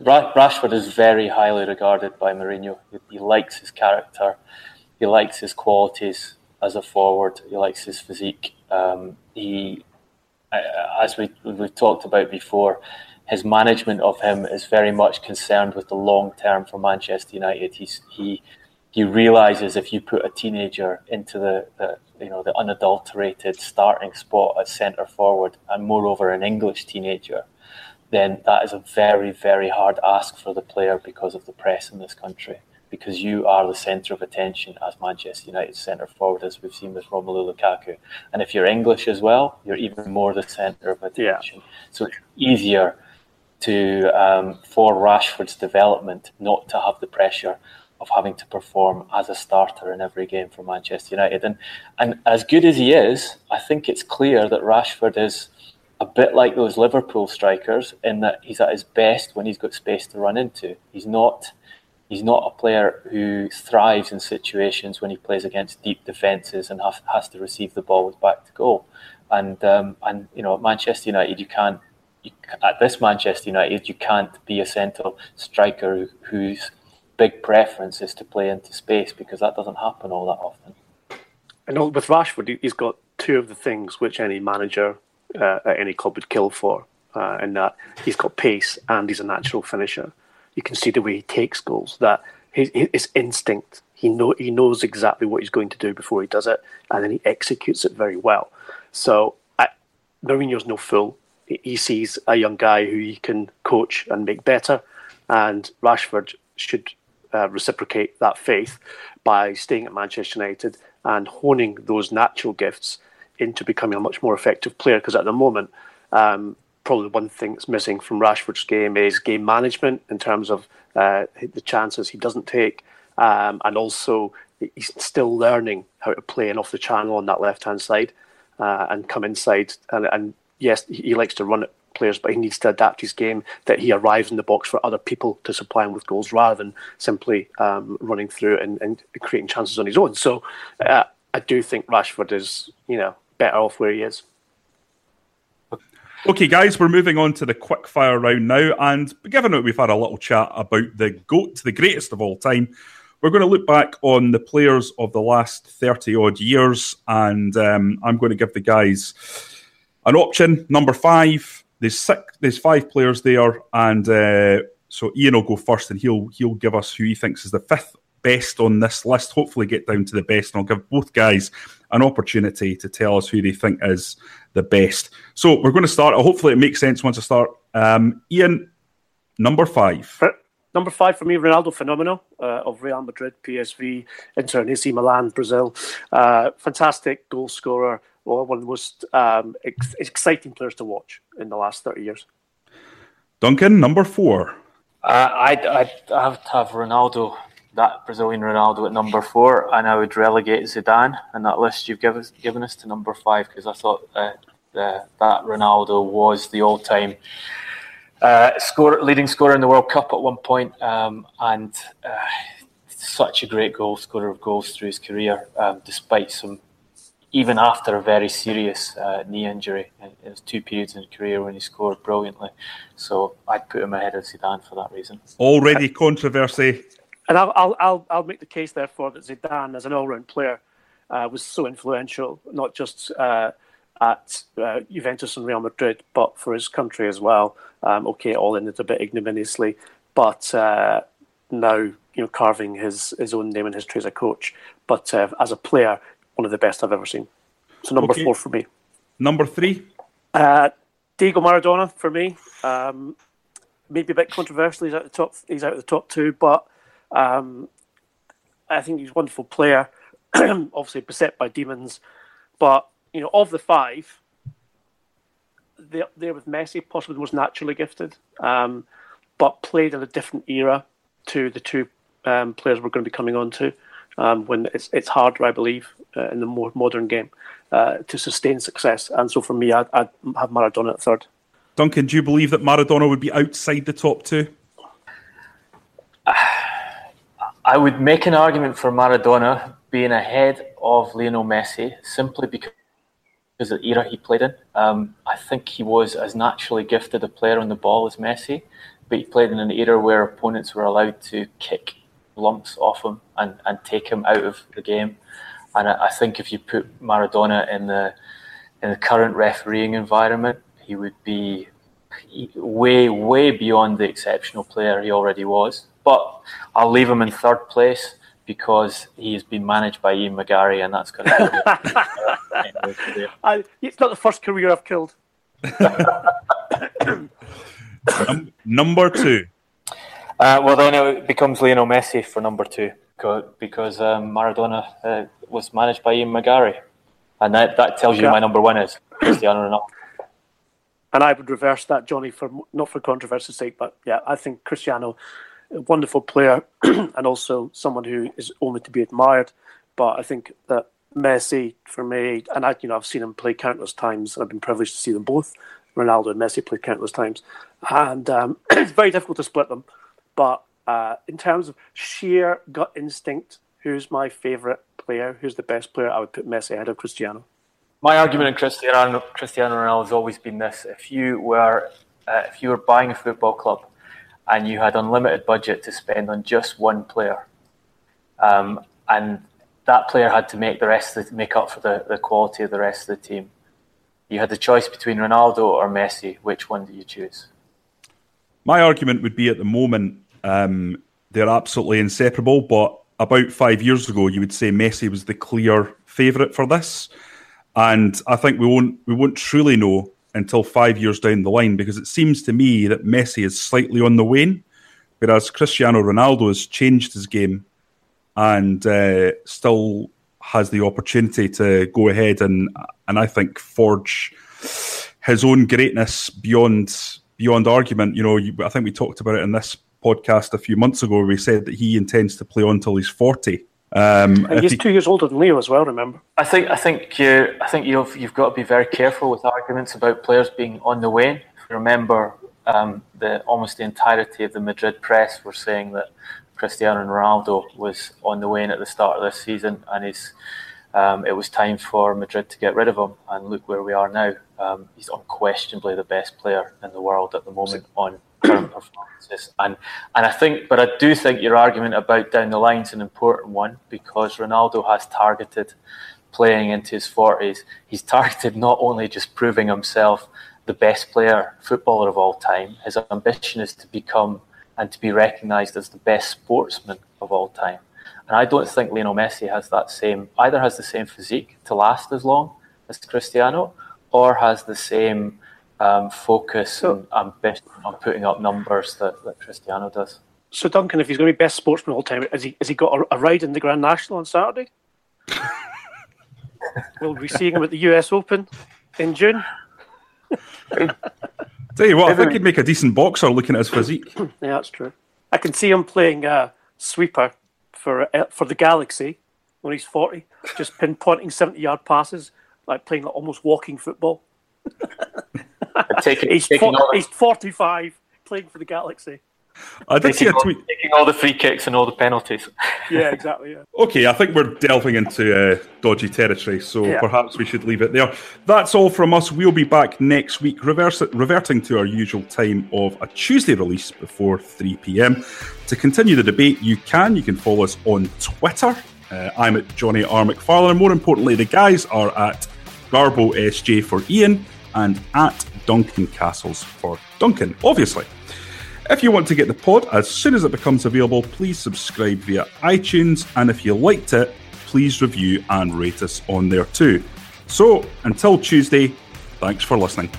Rashford is very highly regarded by Mourinho. He likes his character, he likes his qualities as a forward, he likes his physique. Um, he, as we we've talked about before, his management of him is very much concerned with the long term for Manchester United. He's, he he realizes if you put a teenager into the, the you know the unadulterated starting spot at centre forward, and moreover an English teenager, then that is a very very hard ask for the player because of the press in this country. Because you are the centre of attention as Manchester United centre forward, as we've seen with Romelu Lukaku. And if you're English as well, you're even more the centre of attention. Yeah. So it's easier to um, for Rashford's development not to have the pressure of having to perform as a starter in every game for Manchester United. And and as good as he is, I think it's clear that Rashford is a bit like those Liverpool strikers in that he's at his best when he's got space to run into. He's not he's not a player who thrives in situations when he plays against deep defences and has, has to receive the ball with back to goal. And um, and you know at Manchester United you can't you, at this Manchester United you can't be a central striker who's big preference is to play into space because that doesn't happen all that often. And with Rashford, he's got two of the things which any manager uh, any club would kill for, uh, in that he's got pace and he's a natural finisher. You can see the way he takes goals, that his, his instinct. He know he knows exactly what he's going to do before he does it, and then he executes it very well. So I, Mourinho's no fool. He sees a young guy who he can coach and make better, and Rashford should uh, reciprocate that faith by staying at Manchester United and honing those natural gifts into becoming a much more effective player. Because at the moment, um, probably one thing that's missing from Rashford's game is game management in terms of uh, the chances he doesn't take, um, and also he's still learning how to play and off the channel on that left hand side uh, and come inside. And, and, yes, he likes to run at players, but he needs to adapt his game that he arrives in the box for other people to supply him with goals rather than simply um, running through and, and, creating chances on his own. So uh, I do think Rashford is, you know, better off where he is. Okay, guys, we're moving on to the quick fire round now. And given that we've had a little chat about the GOAT, the greatest of all time, we're going to look back on the players of the last 30 odd years. And um, I'm going to give the guys an option. Number five, there's six, there's five players there, and uh, so Ian will go first, and he'll he'll give us who he thinks is the fifth best on this list. Hopefully, get down to the best, and I'll give both guys an opportunity to tell us who they think is the best. So we're going to start. Hopefully, it makes sense once I start. Um, Ian, number five. Number five for me, Ronaldo Phenomenal uh, of Real Madrid, PSV, Inter and AC Milan, Brazil. Uh, fantastic goal scorer, well, one of the most um, ex- exciting players to watch in the last 30 years. Duncan, number four. Uh, I'd, I'd have to have Ronaldo, that Brazilian Ronaldo at number four, and I would relegate Zidane in that list you've given us, given us to number five because I thought uh, that Ronaldo was the all time uh, score, leading scorer in the World Cup at one point, um, and uh, such a great goal scorer of goals through his career, um, despite some even after a very serious uh, knee injury. It was two periods in his career when he scored brilliantly. So I'd put him ahead of Zidane for that reason. Already controversy. And I'll, I'll, I'll, I'll make the case, therefore, that Zidane, as an all round player, uh, was so influential, not just uh, at uh, Juventus and Real Madrid, but for his country as well. Um, okay, all ended a bit ignominiously, but uh, now you know carving his his own name and history as a coach. But uh, as a player, one of the best I've ever seen. So number okay. four for me. Number three. Uh, Diego Maradona for me. Um, maybe a bit controversial. He's out the top. He's out of the top two, but um, I think he's a wonderful player. Obviously beset by demons, but you know of the five, they're, they're with Messi, possibly the most naturally gifted, um, but played in a different era to the two um, players we're going to be coming on to um, when it's it's harder, I believe, uh, in the more modern game uh, to sustain success. And so for me, I'd, I'd, have Maradona at third. Duncan, do you believe that Maradona would be outside the top two? I would make an argument for Maradona being ahead of Lionel Messi simply because of the era he played in. Um, I think he was as naturally gifted a player on the ball as Messi, but he played in an era where opponents were allowed to kick lumps off him and, and take him out of the game. And I, I think if you put Maradona in the in the current refereeing environment, he would be way, way beyond the exceptional player he already was. But I'll leave him in third place because he's been managed by Ian McGarry, and that's going to. I, it's not the first career I've killed. um, number two. Uh, well, then it becomes Lionel Messi for number two because um, Maradona uh, was managed by Ian McGarry, and that, that tells you my number one is Cristiano Ronaldo. And I would reverse that, Johnny, for not for controversy's sake, but yeah, I think Cristiano, a wonderful player, and also someone who is only to be admired. But I think that Messi, for me, and I, you know, I've seen him play countless times. I've been privileged to see them both. Ronaldo and Messi play countless times, and um, it's very difficult to split them. But uh, in terms of sheer gut instinct, who's my favourite player? Who's the best player? I would put Messi ahead of Cristiano. My argument in Cristiano, Cristiano Ronaldo has always been this: if you were uh, if you were buying a football club and you had unlimited budget to spend on just one player, um, and that player had to make the rest the, make up for the, the quality of the rest of the team. You had the choice between Ronaldo or Messi. Which one do you choose? My argument would be at the moment um, they're absolutely inseparable. But about five years ago, you would say Messi was the clear favourite for this, and I think we won't we won't truly know until five years down the line because it seems to me that Messi is slightly on the wane, whereas Cristiano Ronaldo has changed his game and uh, still has the opportunity to go ahead and and I think forge his own greatness beyond beyond argument. You know, you, I think we talked about it in this podcast a few months ago we said that he intends to play on until he's 40. Um, he's he, two years older than Leo as well. Remember? I think I think you I think you've you've got to be very careful with arguments about players being on the wane. Remember, um, the almost the entirety of the Madrid press were saying that Cristiano Ronaldo was on the wane at the start of this season, and he's um, it was time for Madrid to get rid of him. And look where we are now. Um, he's unquestionably the best player in the world at the moment on current performances. And and I think, but I do think your argument about down the line is an important one because Ronaldo has targeted playing into his forties. He's targeted not only just proving himself the best player, footballer of all time. His ambition is to become and to be recognised as the best sportsman of all time. And I don't think Lionel Messi has that same either has the same physique to last as long as Cristiano, or has the same um, focus so, and ambition on putting up numbers that, that Cristiano does. So Duncan, if he's going to be best sportsman all time, has he has he got a, a ride in the Grand National on Saturday? we'll be seeing him at the US Open in June. Tell you what, I think he'd make a decent boxer looking at his physique. yeah, that's true. I can see him playing uh, sweeper for uh, for the Galaxy when he's forty, just pinpointing seventy yard passes, like playing like almost walking football. taking, he's, taking for, he's 45 playing for the Galaxy. I did see a tweet. Taking all the free kicks and all the penalties. yeah, exactly. Yeah. Okay, I think we're delving into uh, dodgy territory, so yeah. perhaps we should leave it there. That's all from us. We'll be back next week, reverse, reverting to our usual time of a Tuesday release before 3 pm. To continue the debate, you can. You can follow us on Twitter. Uh, I'm at Johnny R. McFarlane, more importantly, the guys are at Garbo SJ for Ian and at Duncan Castles for Duncan, obviously. If you want to get the pod as soon as it becomes available, please subscribe via iTunes, and if you liked it, please review and rate us on there too. So, until Tuesday, thanks for listening.